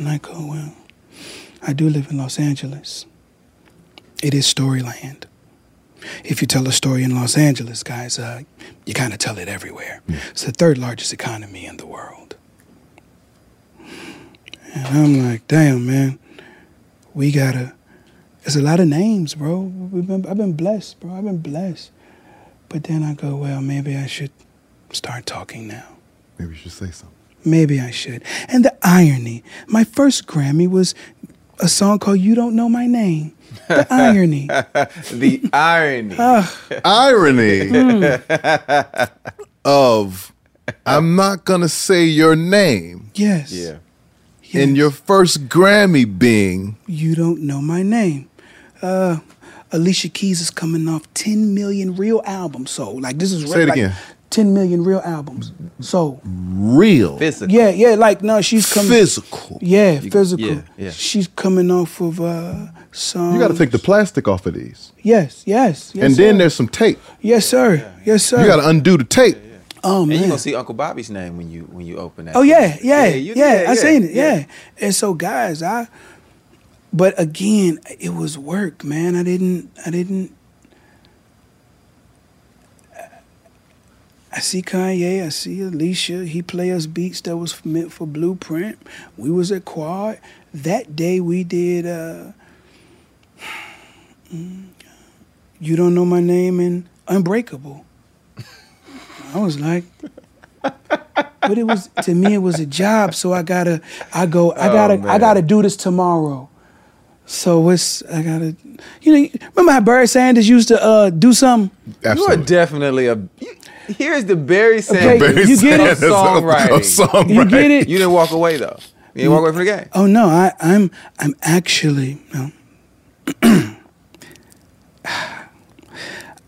And I go, well, I do live in Los Angeles. It is Storyland. If you tell a story in Los Angeles, guys, uh, you kind of tell it everywhere. It's the third largest economy in the world. And I'm like, damn, man, we gotta. It's a lot of names, bro. Been, I've been blessed, bro. I've been blessed. But then I go, well, maybe I should start talking now. Maybe you should say something. Maybe I should. And the irony, my first Grammy was a song called You Don't Know My Name. The <laughs> irony. the irony. Irony of I'm not gonna say your name. Yes. Yeah. And your first Grammy being You Don't Know My Name. Uh, Alicia Keys is coming off 10 million real albums. So, like, this is Say it like again. 10 million real albums. So, real. Physical. yeah, yeah, like, no, she's coming. Physical. Yeah, physical. yeah, yeah. She's coming off of uh, some. You got to take the plastic off of these, Yes, yes. yes and then there's some tape. Yes, sir. Yes, sir. You got to undo the tape. Oh, And man. you gonna see Uncle Bobby's name when you when you open that. Oh yeah, yeah, you- yeah. I seen it. Yeah. And so, guys, I. But again, it was work, man. I didn't. I didn't. I see Kanye. I see Alicia. He play us beats that was meant for Blueprint. We was at Quad that day. We did. uh <sighs> You don't know my name and Unbreakable. I was like, but it was to me it was a job so i gotta i go i Oh, gotta i gotta do this tomorrow so it's i gotta you know remember how barry sanders used to uh do something You are definitely a. you- Here's the Barry Okay, you get it? of songwriting. Of songwriting. You get it? You didn't walk away though. You didn't walk away from the game. oh no i i'm i'm actually no <clears throat>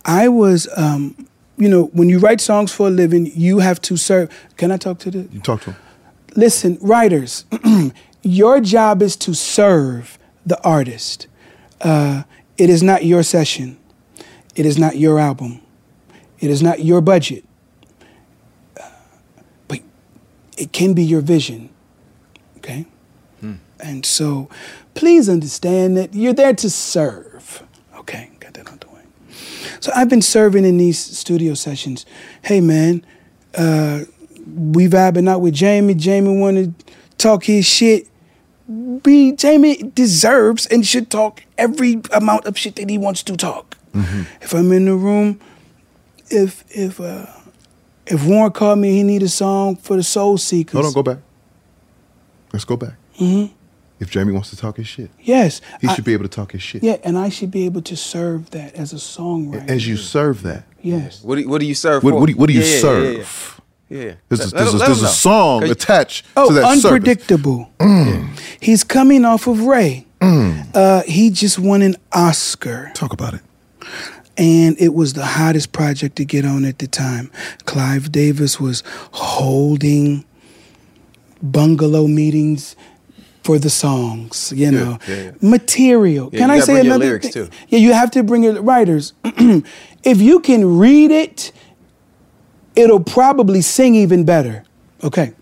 i was um you know when you write songs for a living you have to serve can i talk to the You talk to him. listen, writers, <clears throat> your job is to serve the artist. Uh, it is not your session. It is not your album. It is not your budget. Uh, but it can be your vision. Okay? And so please understand that you're there to serve. Okay, got that out the way. So I've been serving in these studio sessions. Hey man, uh, we vibing out with Jamie. Jamie wanted to talk his shit, be Jamie deserves and should talk every amount of shit that he wants to talk. Mm-hmm. If I'm in the room, if if uh, if Warren called me, he need a song for the Soul Seekers. Hold on, go back. Let's go back. hmm If Jamie wants to talk his shit, Yes, he I- should be able to talk his shit. Yeah, and I should be able to serve that as a songwriter. As you serve that, yes. What do you, what do you serve What- for? what do you- what do you Yeah, yeah, yeah, serve? Yeah, yeah. yeah. there's, Let- a, let a, there's a know. song 'Cause- attached Oh, to that service. unpredictable. He's coming off of Ray. Uh, he just won an Oscar. Talk about it. And it was the hottest project to get on at the time. Clive Davis was holding bungalow meetings for the songs, you know. yeah, yeah. Material. Yeah, can you I say another lyrics, thing? too. Yeah, you have to bring your writers. <clears throat> if you can read it, it'll probably sing even better. Okay.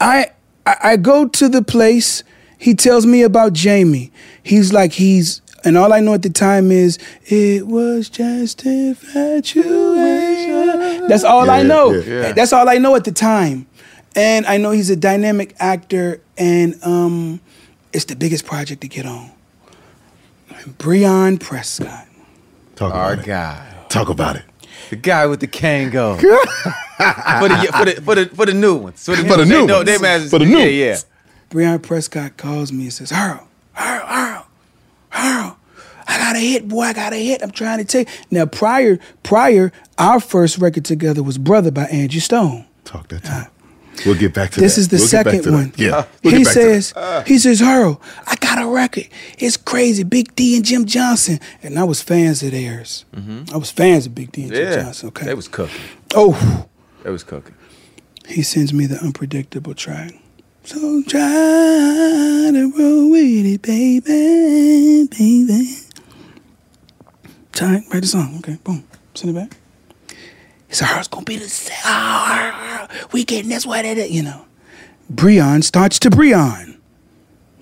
I I go to the place. He tells me about Jamie. He's like he's and all I know at the time is it was just infatuation. That's all I know. yeah, yeah. That's all I know at the time. And I know he's a dynamic actor and um it's the biggest project to get on. Breyon Prescott. Talk Our about it. guy. Talk about it. The guy with the Kangol. <laughs> for, the, for, the, for, the, for the new ones. For the, For the new they know- ones. they imagine- For the new Yeah, yeah. ones. Breyon Prescott calls me and says, Earl, Earl, Earl, Earl, I got a hit, boy, I got a hit. I'm trying to take. Now, prior, prior, our first record together was Brother by Angie Stone. Talk that time. We'll get back to This that. is the We'll second to that. one. Yeah. We'll he get back to says, that. he says, Earl, I got a record. It's crazy. Big D and Jim Jonsin. And I was fans of theirs. I was fans of Big D and Jim Mm-hmm. Jonsin. Okay. They was cooking. Oh, They was cooking. he sends me the unpredictable track. So try to roll with it, baby, baby. Time, write the song. Okay, boom. Send it back. He said, it's gonna be the same. Ah, we getting this way, that, that," you know. Breyon starts to Breyon.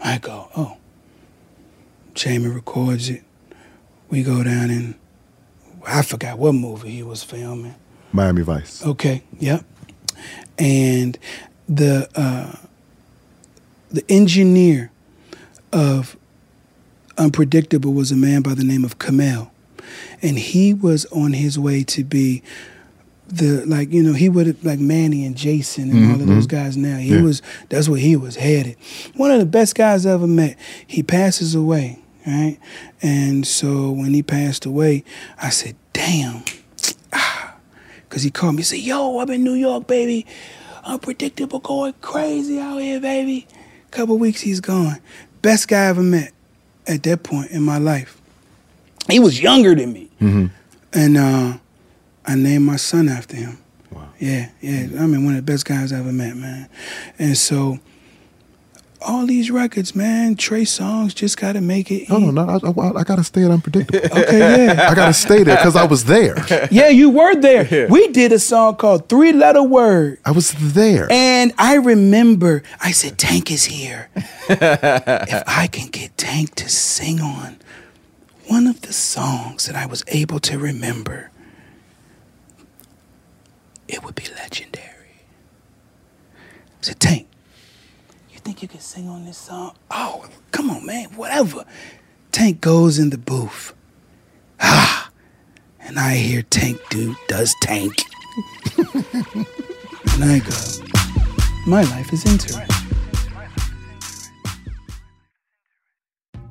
I go, oh. Jamie records it. We go down and I forgot what movie he was filming. Miami Vice. Okay, yep. And the uh, the engineer of Unpredictable was a man by the name of Kamel, and he was on his way to be the like you know he would like Manny and Jason and all of those Mhm. guys now. He Yeah. was that's where he was headed. One of the best guys I ever met. He passes away, right? And so when he passed away, I said, "Damn." Cause he called me, he said, Yo, I'm in New York, baby. Unpredictable, going crazy out here, baby. Couple weeks he's gone. Best guy I ever met at that point in my life. He was younger than me. Mm-hmm. And uh, I named my son after him. Wow. Yeah, yeah. I mean, one of the best guys I ever met, man. And so, all these records, man, Trey Songz just got to make it. No, no, no. I, I, I gotta stay at unpredictable. <laughs> Okay, yeah. I gotta stay there because I was there. <laughs> yeah, you were there. We did a song called Three Letter Word. I was there. And I remember I said, Tank is here. <laughs> if I can get Tank to sing on one of the songs that I was able to remember, it would be legendary. I said, Tank, you think you can sing on this song? Oh, come on, man, whatever. Tank goes in the booth. Ah, and I hear Tank do does Tank. <laughs> and I go, my life is interesting.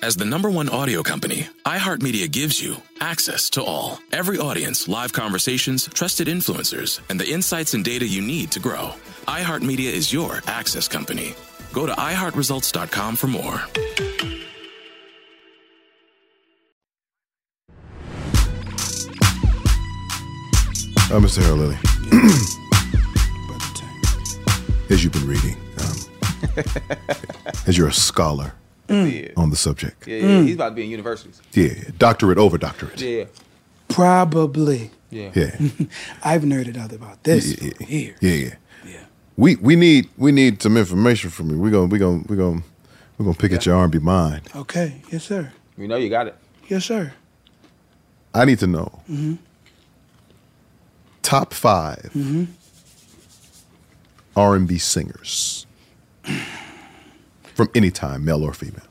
As the number one audio company, iHeartMedia gives you access to all. Every audience, live conversations, trusted influencers, and the insights and data you need to grow. iHeartMedia is your access company. Go to iHeartResults.com for more. Uh, Mr. Harold Lilly, as you've been reading, um, <laughs> as you're a scholar Mm. on the subject. Yeah, yeah, he's about to be in universities. Yeah, doctorate over doctorate. Yeah. Probably. Yeah. Yeah. <laughs> I've nerded out about this Yeah, for here. Yeah, yeah. We we need we need some information from you. We're gonna we gonna we gonna we're gonna pick at your R&B mind. Okay. Yes, sir. We know you got it. Yes, sir. I need to know Mm-hmm. top 5 Mm-hmm. R&B singers <clears throat> from any time, male or female.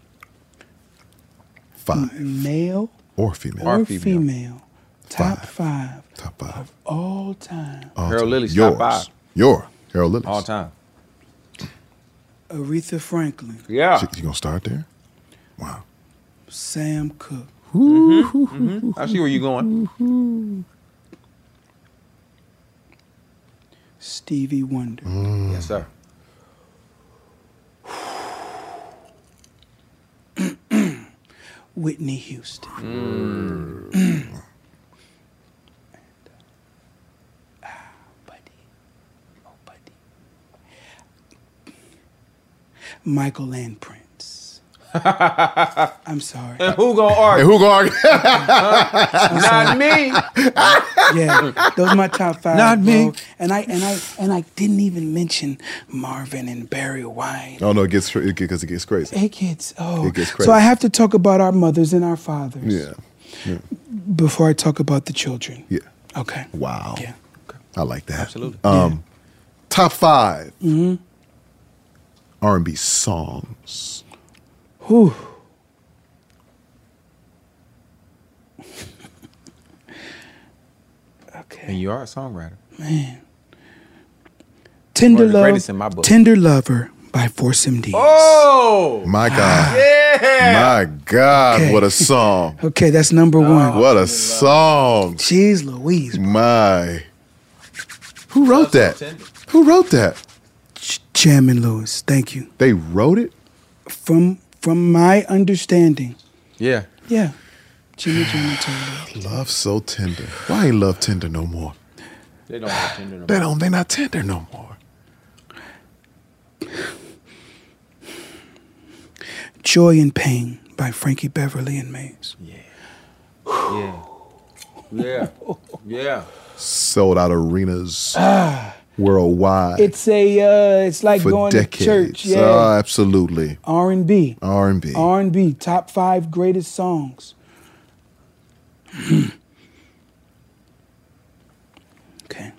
Five Male or female. or female. Top five. Top five. Of all time. All Harold time. Lilly's Yours. top five. Your Harold Lilly. All time. Aretha Franklin. Yeah. You, you gonna start there? Wow. Sam Cooke. Mhm. I see where you're going. Stevie Wonder. Mm. Yes, sir. Whitney Houston. Mm. Michael and Prince. <laughs> I'm sorry. And who gonna argue? And who gonna argue? <laughs> Not me. <laughs> yeah, those are my top five. Not me. bro. And I and I and I didn't even mention Marvin and Barry White. Oh no, it gets because it, gets- it gets crazy. It gets oh. It gets crazy. So I have to talk about our mothers and our fathers Yeah. yeah. before I talk about the children. Yeah. Okay. Wow. Yeah. Okay. I like that. Absolutely. Um, top 5 Mm-hmm. R&B songs. Whew. And you are a songwriter. Man. Tender One Love, in my book. Tender Lover by Force MD. Oh my ah. God. Yeah. My God, Okay. what a song. Okay, that's number oh, one. What a song. Jeez Louise. My. Who wrote that? Who wrote that? Chairman Lewis, thank you. They wrote it? From from my understanding. Yeah. Yeah. Jimmy Jimmy Taylor. Love so tender. Why ain't love tender no more? They don't have tender no They don't. They not tender no more. Joy and Pain by Frankie Beverly and Maze. Yeah. Yeah. Yeah. <laughs> Yeah. Sold out arenas Ah. Worldwide It's a uh it's like for going decades. to church. Oh, Yeah. absolutely. R and B. R and B. R and B. Top five greatest songs. <clears throat> okay.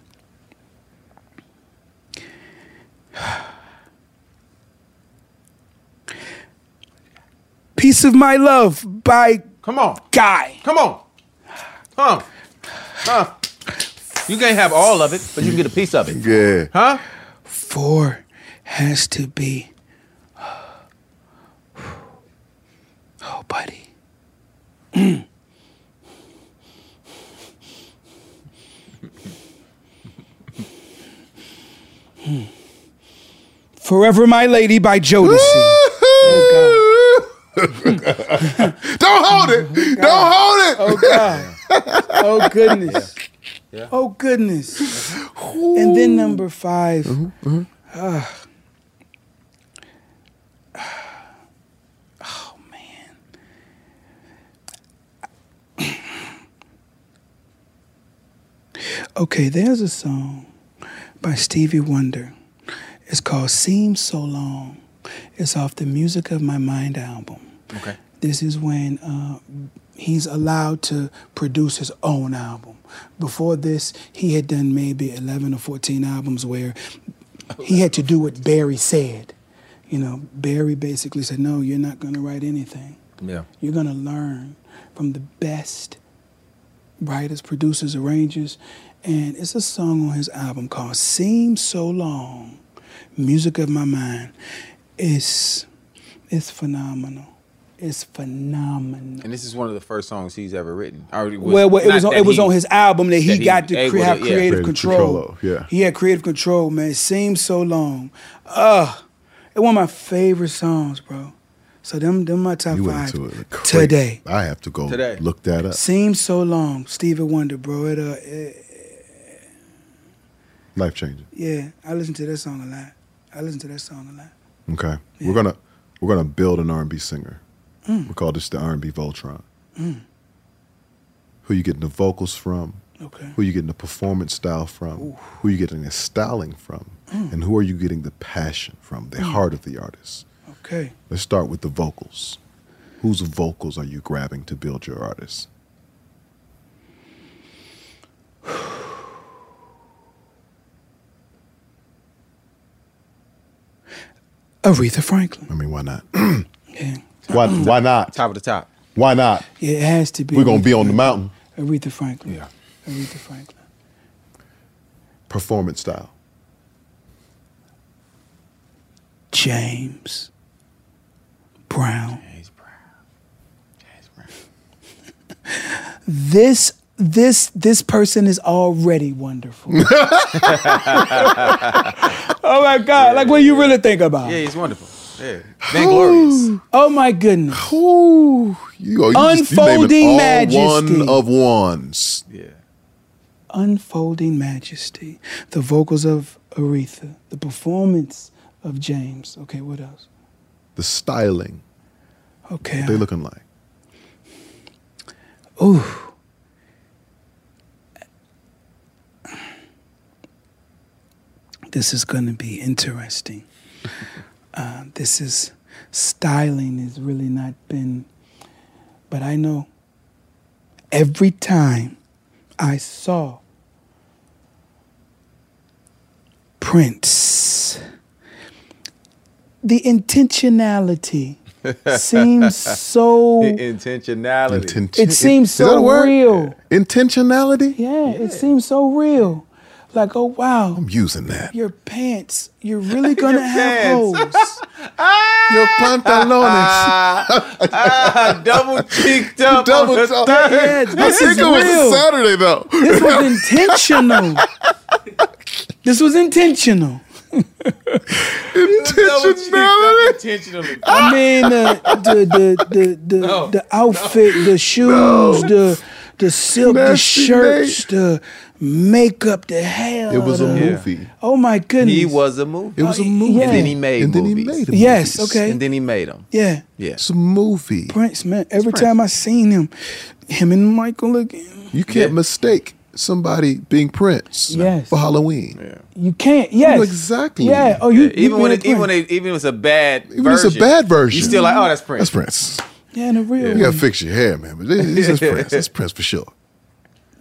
<sighs> Piece of My Love by Come on. Guy. Come on. Huh. Huh. You can't have all of it, but you can get a piece of it. Yeah. Huh? Four has to be. <sighs> Oh, buddy. <laughs> Forever My Lady by Jodeci. <laughs> Oh, god. <laughs> Don't hold it. Oh, Don't hold it. Oh God. Oh goodness. Oh goodness. And then number 5 Ah. oh man. Okay, there's a song by Stevie Wonder. It's called Seems So Long. It's off the Music of My Mind album. Okay. This is when uh, he's allowed to produce his own album. Before this, he had done maybe 11 or 14 albums where he had to do what Berry said. You know, Berry basically said, No, you're not going to write anything. Yeah. You're going to learn from the best writers, producers, arrangers. And it's a song on his album called Seems So Long, Music of My Mind. It's, it's phenomenal. It's phenomenal. And this is one of the first songs he's ever written. Or it well, well, it was on, it was he- on his album that he that he got to able cre- to- have yeah. creative Creative control. control yeah. he had creative control, man. It seems so long. Ugh, it's one of my favorite songs, bro. So them, them my top You five went into it today. I have to go Today. look that up. Seems so long, Stevie Wonder, bro. It, uh, it, Life changing. yeah, I listen to that song a lot. I listen to that song a lot. Okay. We're gonna we're gonna build an R and B singer. Mm. We call this the R and B Voltron. Mm. Who you getting the vocals from? Okay. Who you getting the performance style from? Who you getting the styling from? Mm. And who are you getting the passion from? The Mm. heart of the artist. Okay. Let's start with the vocals. Whose vocals are you grabbing to build your artist? <sighs> Aretha Franklin. I mean, why not? <clears throat> Yeah. Why why not? Top of the top. Why not? Yeah, it has to be. We're gonna Aretha be on the mountain. Aretha Franklin. Yeah. Aretha Franklin. Performance style. James Brown. James Brown. James Brown. <laughs> this this this person is already wonderful. <laughs> <laughs> oh my God! Like what do you really think about? Yeah, he's wonderful. Yeah. Van Glorious. Oh my goodness! You, you just- you Unfolding all majesty. One of ones. Yeah. Unfolding majesty. The vocals of Aretha. The performance of James. Okay, what else? The styling. Okay. What they looking like? Ooh. This is going to be interesting. <laughs> Uh, this is styling has really not been, but I know every time I saw Prince, the intentionality <laughs> seems so. Intentionality. It seems Is that a so real. Intentionality? Yeah, it seems so real. Like, oh wow, I'm using that. your pants. You're <laughs> really gonna have pants. holes. <laughs> Your pantalones. <laughs> ah, double cheeked up. Double on the cheeked. third. Yeah, this think is it was Saturday though. This was intentional. this was intentional. Double intentionally. I mean, uh, the the the the, No. the outfit, the shoes, the the silk, the Nasty shirts, the makeup, the hair. It was a the- movie. Oh my goodness! He was a movie. It was a movie. yeah. And then he made And then he movies. made a Yes. movies. Okay. And then he made them. Yeah. Yeah. It's a movie. Prince, man. Every Prince. time I seen him, him and Michael again. You can't Yeah. mistake somebody being Prince Yes. for Halloween. You can't. Yes. know exactly. Yeah. Oh, you. Yeah, even you when being it, even when it, even if it's a bad Even if version, it's a bad version. you still like, oh, that's Prince. That's Prince. Yeah, in the real. You gotta fix your hair, man. But this this is Prince. That's Prince for sure.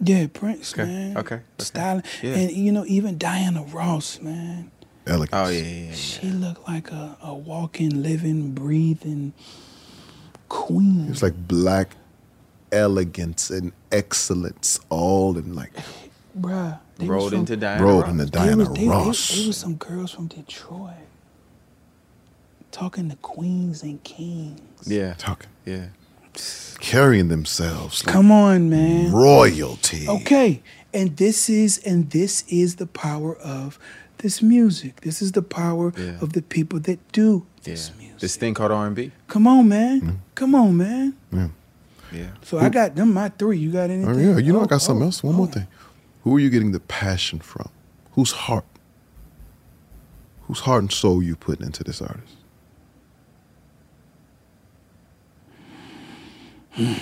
Yeah, Prince, Okay, man. okay, okay. Styling. Yeah. And you know, even Diana Ross, man. Elegance. Oh yeah, yeah, yeah. She looked like a, a walking, living, breathing queen. It's like black elegance and excellence all in like Bruh. they was Rolled from- into Diana. rolled Ross. into they Diana was, they, Ross. They, they was some girls from Detroit. Talking to queens and kings. Yeah, talking, yeah. carrying themselves like Come on, man. royalty. Okay. And this is and this is the power of this music. This is the power Yeah. of the people that do Yeah. this music. This thing called R and B. Come on, man. Mm-hmm. Come on, man. Yeah. Yeah. So I got them my three. You got Oh, anything? yeah, you know I Oh, got something oh, else. One more oh. thing. Who are you getting the passion from? Whose heart? Whose heart and soul you putting into this artist? It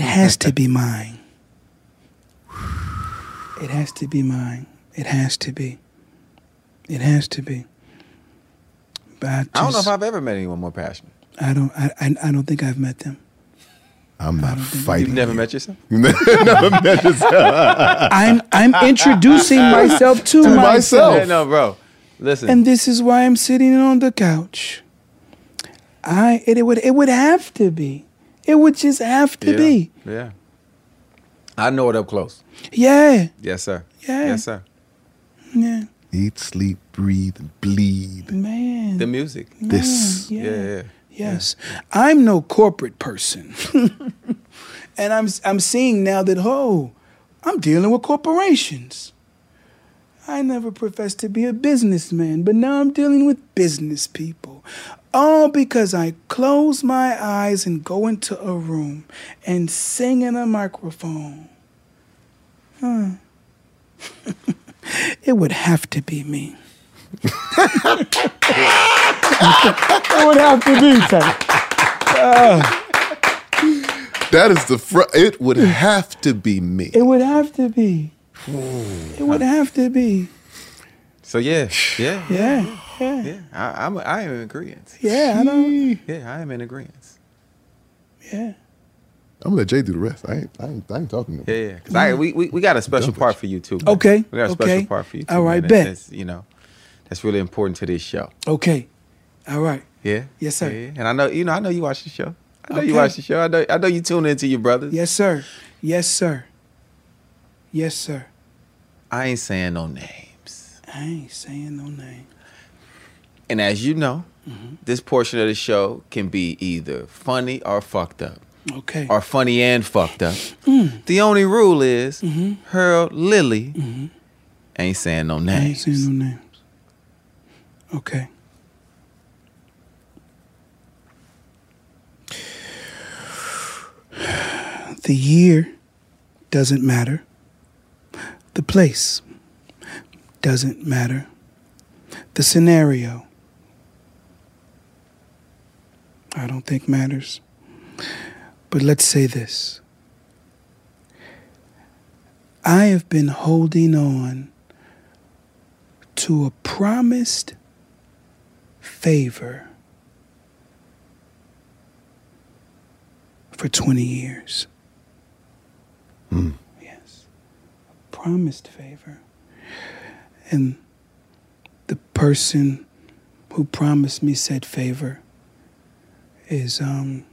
has to be mine. It has to be mine. It has to be. It has to be. But I, I don't know if I've ever met anyone more passionate. I don't. I, I. I don't think I've met them. I'm not fighting. You've never met yourself. <laughs> never met yourself. I'm. I'm introducing <laughs> myself to, To myself. Yeah, no, bro. Listen. And this is why I'm sitting on the couch. I. It, it would. It would have to be. It would just have to yeah. be. Yeah. I know it up close. Yeah. Yes, sir. Yeah. Yes, sir. Yeah. Eat, sleep, breathe, bleed. Man. The music. This. yeah. Yeah. yeah. Yes. I'm no corporate person. <laughs> and I'm I'm seeing now that oh, I'm dealing with corporations. I never professed to be a businessman, but now I'm dealing with business people. All because I close my eyes and go into a room and sing in a microphone. Huh. <laughs> it would have to be me. <laughs> it would have to be Tank. Ah. That is the fr- It would have to be me. It would have to be. It would have to be. So yeah, yeah, <sighs> Yeah, yeah, yeah. I, I'm I am in agreement. yeah. I don't. Yeah, I am in agreement. Yeah. I'm gonna let Jay do the rest. I ain't, I ain't, I ain't talking to Yeah, him. yeah. Cause I, we, we we got a special part for you too. man. Okay, we got a okay. special part for you. Too, All right, man. bet. That's, you know, that's really important to this show. Okay. All right. Yeah. Yes, sir. Yeah, And I know you know I know you watch the show. I know you watch the show. I know I know you tune into your brothers. Yes, sir. Yes, sir. Yes, sir. I ain't saying no names. I ain't saying no name. And as you know, Mm-hmm. this portion of the show can be either funny or fucked up. Okay. Or funny and fucked up. <laughs> Mm. The only rule is Mhm. Harold Lilly ain't saying no I ain't saying no names. Okay. The year doesn't matter. The place doesn't matter. The scenario I don't think matters. But let's say this. I have been holding on to a promised favor for 20 years. Yes. A promised favor. And the person who promised me said favor is um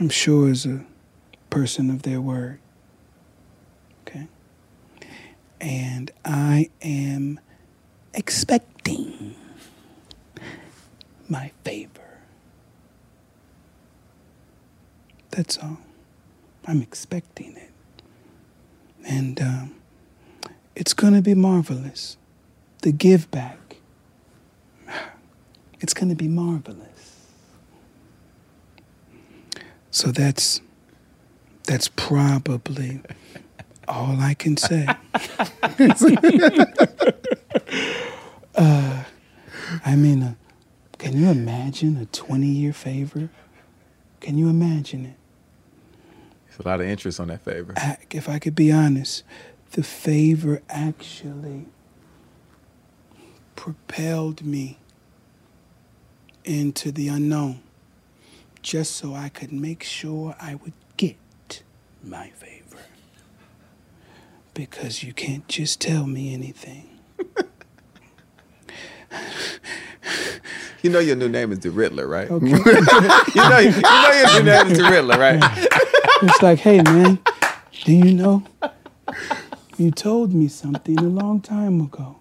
I'm sure is a person of their word. Okay? And I am expecting my favor. That's all. I'm expecting it. And um, it's going to be marvelous. The give back. <sighs> It's going to be marvelous. So that's that's probably all I can say. <laughs> <laughs> uh, I mean, uh, can you imagine a 20 year favor? Can you imagine it? There's a lot of interest on that favor. If I could be honest, the favor actually propelled me into the unknown just so I could make sure I would get my favor. Because you can't just tell me anything. You know your new name is the Riddler, right? Okay. <laughs> you know you know your new name is the Riddler, right? <laughs> It's like, hey man, do you know? You told me something a long time ago.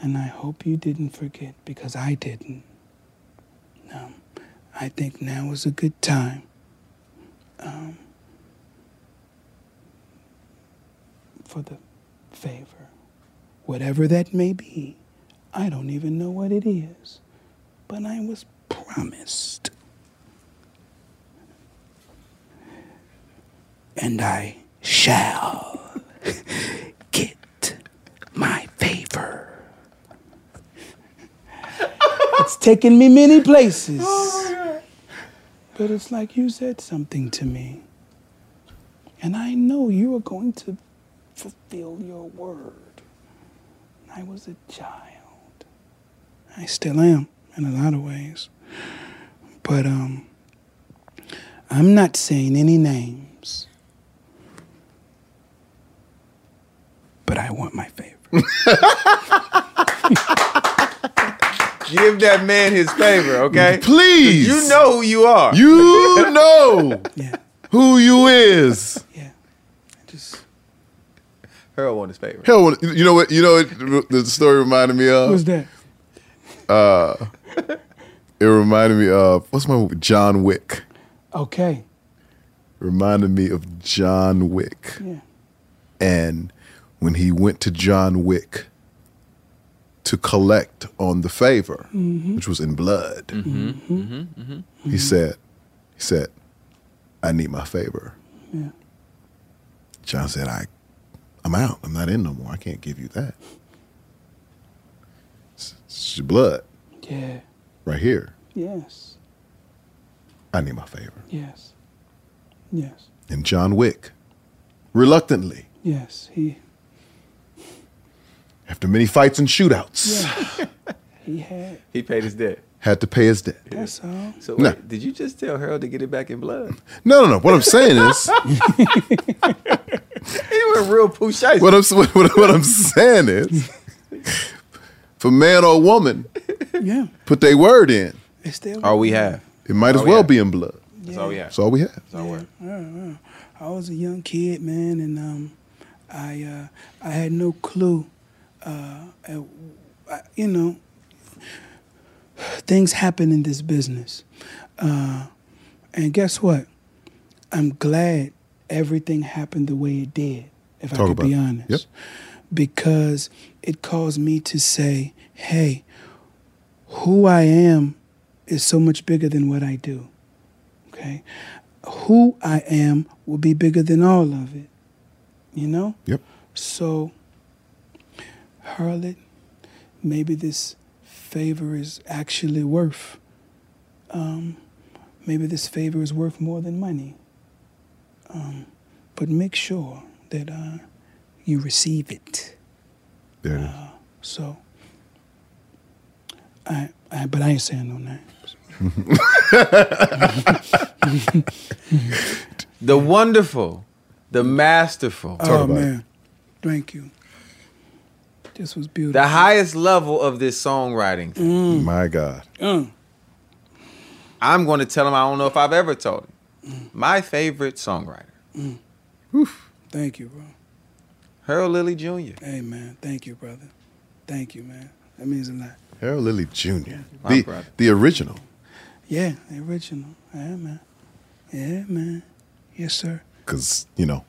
And I hope you didn't forget because I didn't. Um, I think now is a good time. Um, for the favor. Whatever that may be, I don't even know what it is. But I was promised. And I shall get my favor. it's taken me many places. but it's like you said something to me. And I know you are going to fulfill your word. I was a child. I still am in a lot of ways. But um I'm not saying any names. But I want my favor. <laughs> Give that man his favor, okay? Please. You know who you are. You <laughs> know who you is. Yeah. I just Harold won his favor. Hell, you know what? You know what the story reminded me of. What's that? Uh, it reminded me of what's my movie? John Wick. Okay. Reminded me of John Wick. Yeah. And when he went to John Wick to collect on the favor, Mhm. which was in blood, Mhm. Mhm. he said, he said, I need my favor. Yeah. John said, I, I'm out. I'm not in no more. I can't give you that. It's, it's your blood Yeah. right here. Yes. I need my favor. Yes. Yes. And John Wick, reluctantly, Yes. He after many fights and shootouts, yeah. <laughs> he had He paid his debt. had to pay his debt. that's all. So No. wait, did you just tell Harold to get it back in blood? No, no, no. What I'm saying is, <laughs> He went real Pooh Shiesty. what I'm what, what I'm saying is, for man or woman, Yeah. put their word in. It's their All we have. It might All as we well have. be in blood. That's all we have. That's all we have. That's all we have. Yeah, yeah. I was a young kid, man, and um, I uh, I had no clue. Uh, you know, things happen in this business, uh, and guess what? I'm glad everything happened the way it did. If I could be honest, Yep. because it caused me to say, "Hey, who I am is so much bigger than what I do." Okay, who I am will be bigger than all of it. You know. Yep. So, Harold, maybe this favor is actually worth. Um, maybe this favor is worth more than money. Um, but make sure that uh, you receive it. There it is. So, I, I but I ain't saying no names. <laughs> The wonderful, the masterful. oh man, thank you. This was beautiful. The highest level of this songwriting. Mm. My God. Mm. I'm going to tell him I don't know if I've ever told him. My favorite songwriter, Mm. Thank you, bro. Harold Lilly Jr. Hey, man. Thank you, brother. Thank you, man. That means a lot. Harold Lilly Jr. My The, brother. the original. Yeah, the original. Yeah, man. Yeah, man. Yes, sir. Because, you know.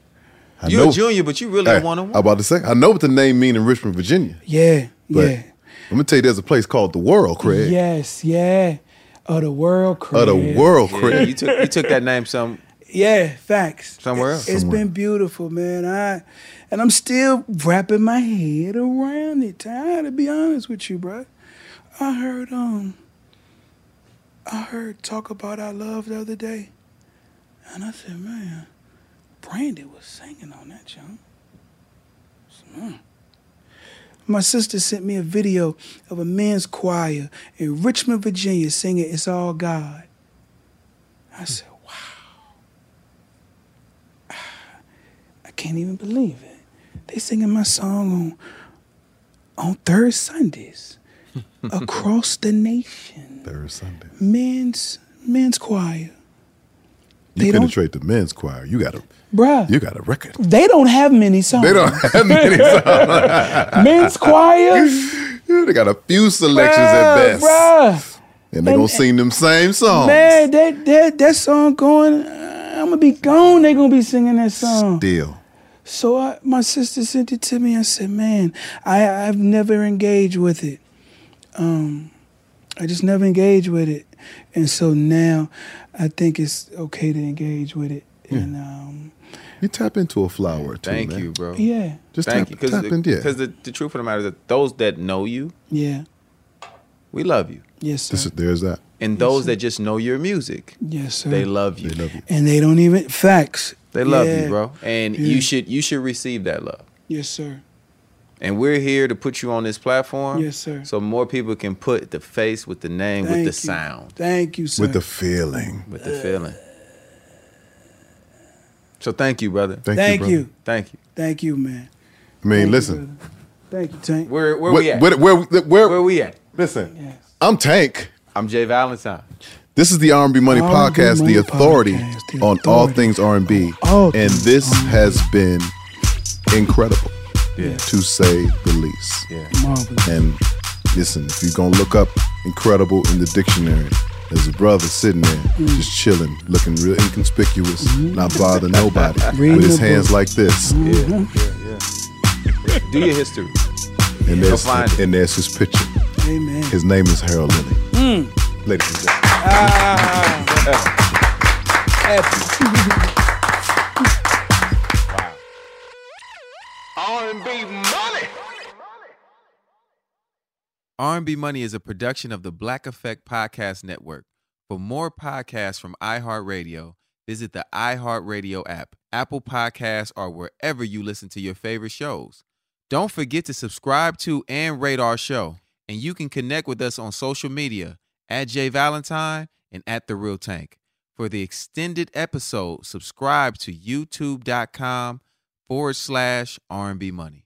I You're a junior, but you really Hey, a one on I'm about to say, I know what the name mean in Richmond, Virginia. Yeah, But yeah. I'm going to tell you, there's a place called The World, Craig. Yes, yeah. Of the world, Craig. Of the world, Yeah, Craig. you took you took that name some Yeah, facts. somewhere It- else. It's Somewhere. been beautiful, man. I and I'm still wrapping my head around it. I to be honest with you, bro. I heard um I heard talk about our love the other day. And I said, man, Brandy was singing on that jump. Hmm. My sister sent me a video of a men's choir in Richmond, Virginia singing It's All God. I said, wow. <sighs> I can't even believe it. They singing my song on on third Sundays <laughs> across the nation. Third Sunday. Men's men's choir. You They don't- penetrate the men's choir. You got a, Bruh. you got a record. They don't have many songs. They don't have many <laughs> songs. men's choir. <laughs> they got a few selections at best. Bruh. And they And- to sing them same songs. Man, that that that song going. I'm gonna be gone. They gonna be singing that song. Still. So I, my sister sent it to me. I said, "Man, I I've never engaged with it. Um, I just never engaged with it, and so now I think it's okay to engage with it. And um, You tap into a flower too. Thank man. you, bro. Yeah. Just Thank tap, you, tap in, yeah. because the, the truth of the matter is that those that know you, yeah, we love you, yes, sir. This there's that. and those that just know your music, yes, sir. they love you. They love you. and they don't even facts. They love Yeah. you, bro, and Yeah. you should you should receive that love. Yes, sir. And we're here to put you on this platform, Yes, sir. so more people can put the face with the name Thank with the you. sound, Thank you, sir. With the feeling. with the feeling. So thank you, brother. Thank, Thank you, brother. you. Thank you. Thank you, man. I mean, Thank listen. brother. Thank you, Tank. Where where Where, we at? where, where, where, Where we at? listen, I'm Tank. I'm J Valentine. This is the R&B Money R&B Podcast, Money the authority Podcast, the on all things R&B. All and things this has been incredible, Yeah. to say the least. Yeah. Marvelous. And listen, if you're gonna look up incredible in the dictionary, there's a brother sitting there Mm. just chilling, looking real inconspicuous, not bothering nobody, Reading <laughs> with his hands book. like this. Yeah, yeah, yeah. Do your history. And Go there's find it. and there's his picture. Amen. His name is Harold Lilly. Mm. Ladies and gentlemen. Ah. <laughs> <laughs> R&B money. R&B Money is a production of the Black Effect Podcast Network. For more podcasts from iHeartRadio, visit the iHeartRadio app, Apple Podcasts, or wherever you listen to your favorite shows. Don't forget to subscribe to and rate our show. And you can connect with us on social media at J Valentine and at The Real Tank. For the extended episode, subscribe to youtube.com forward slash R&B Money.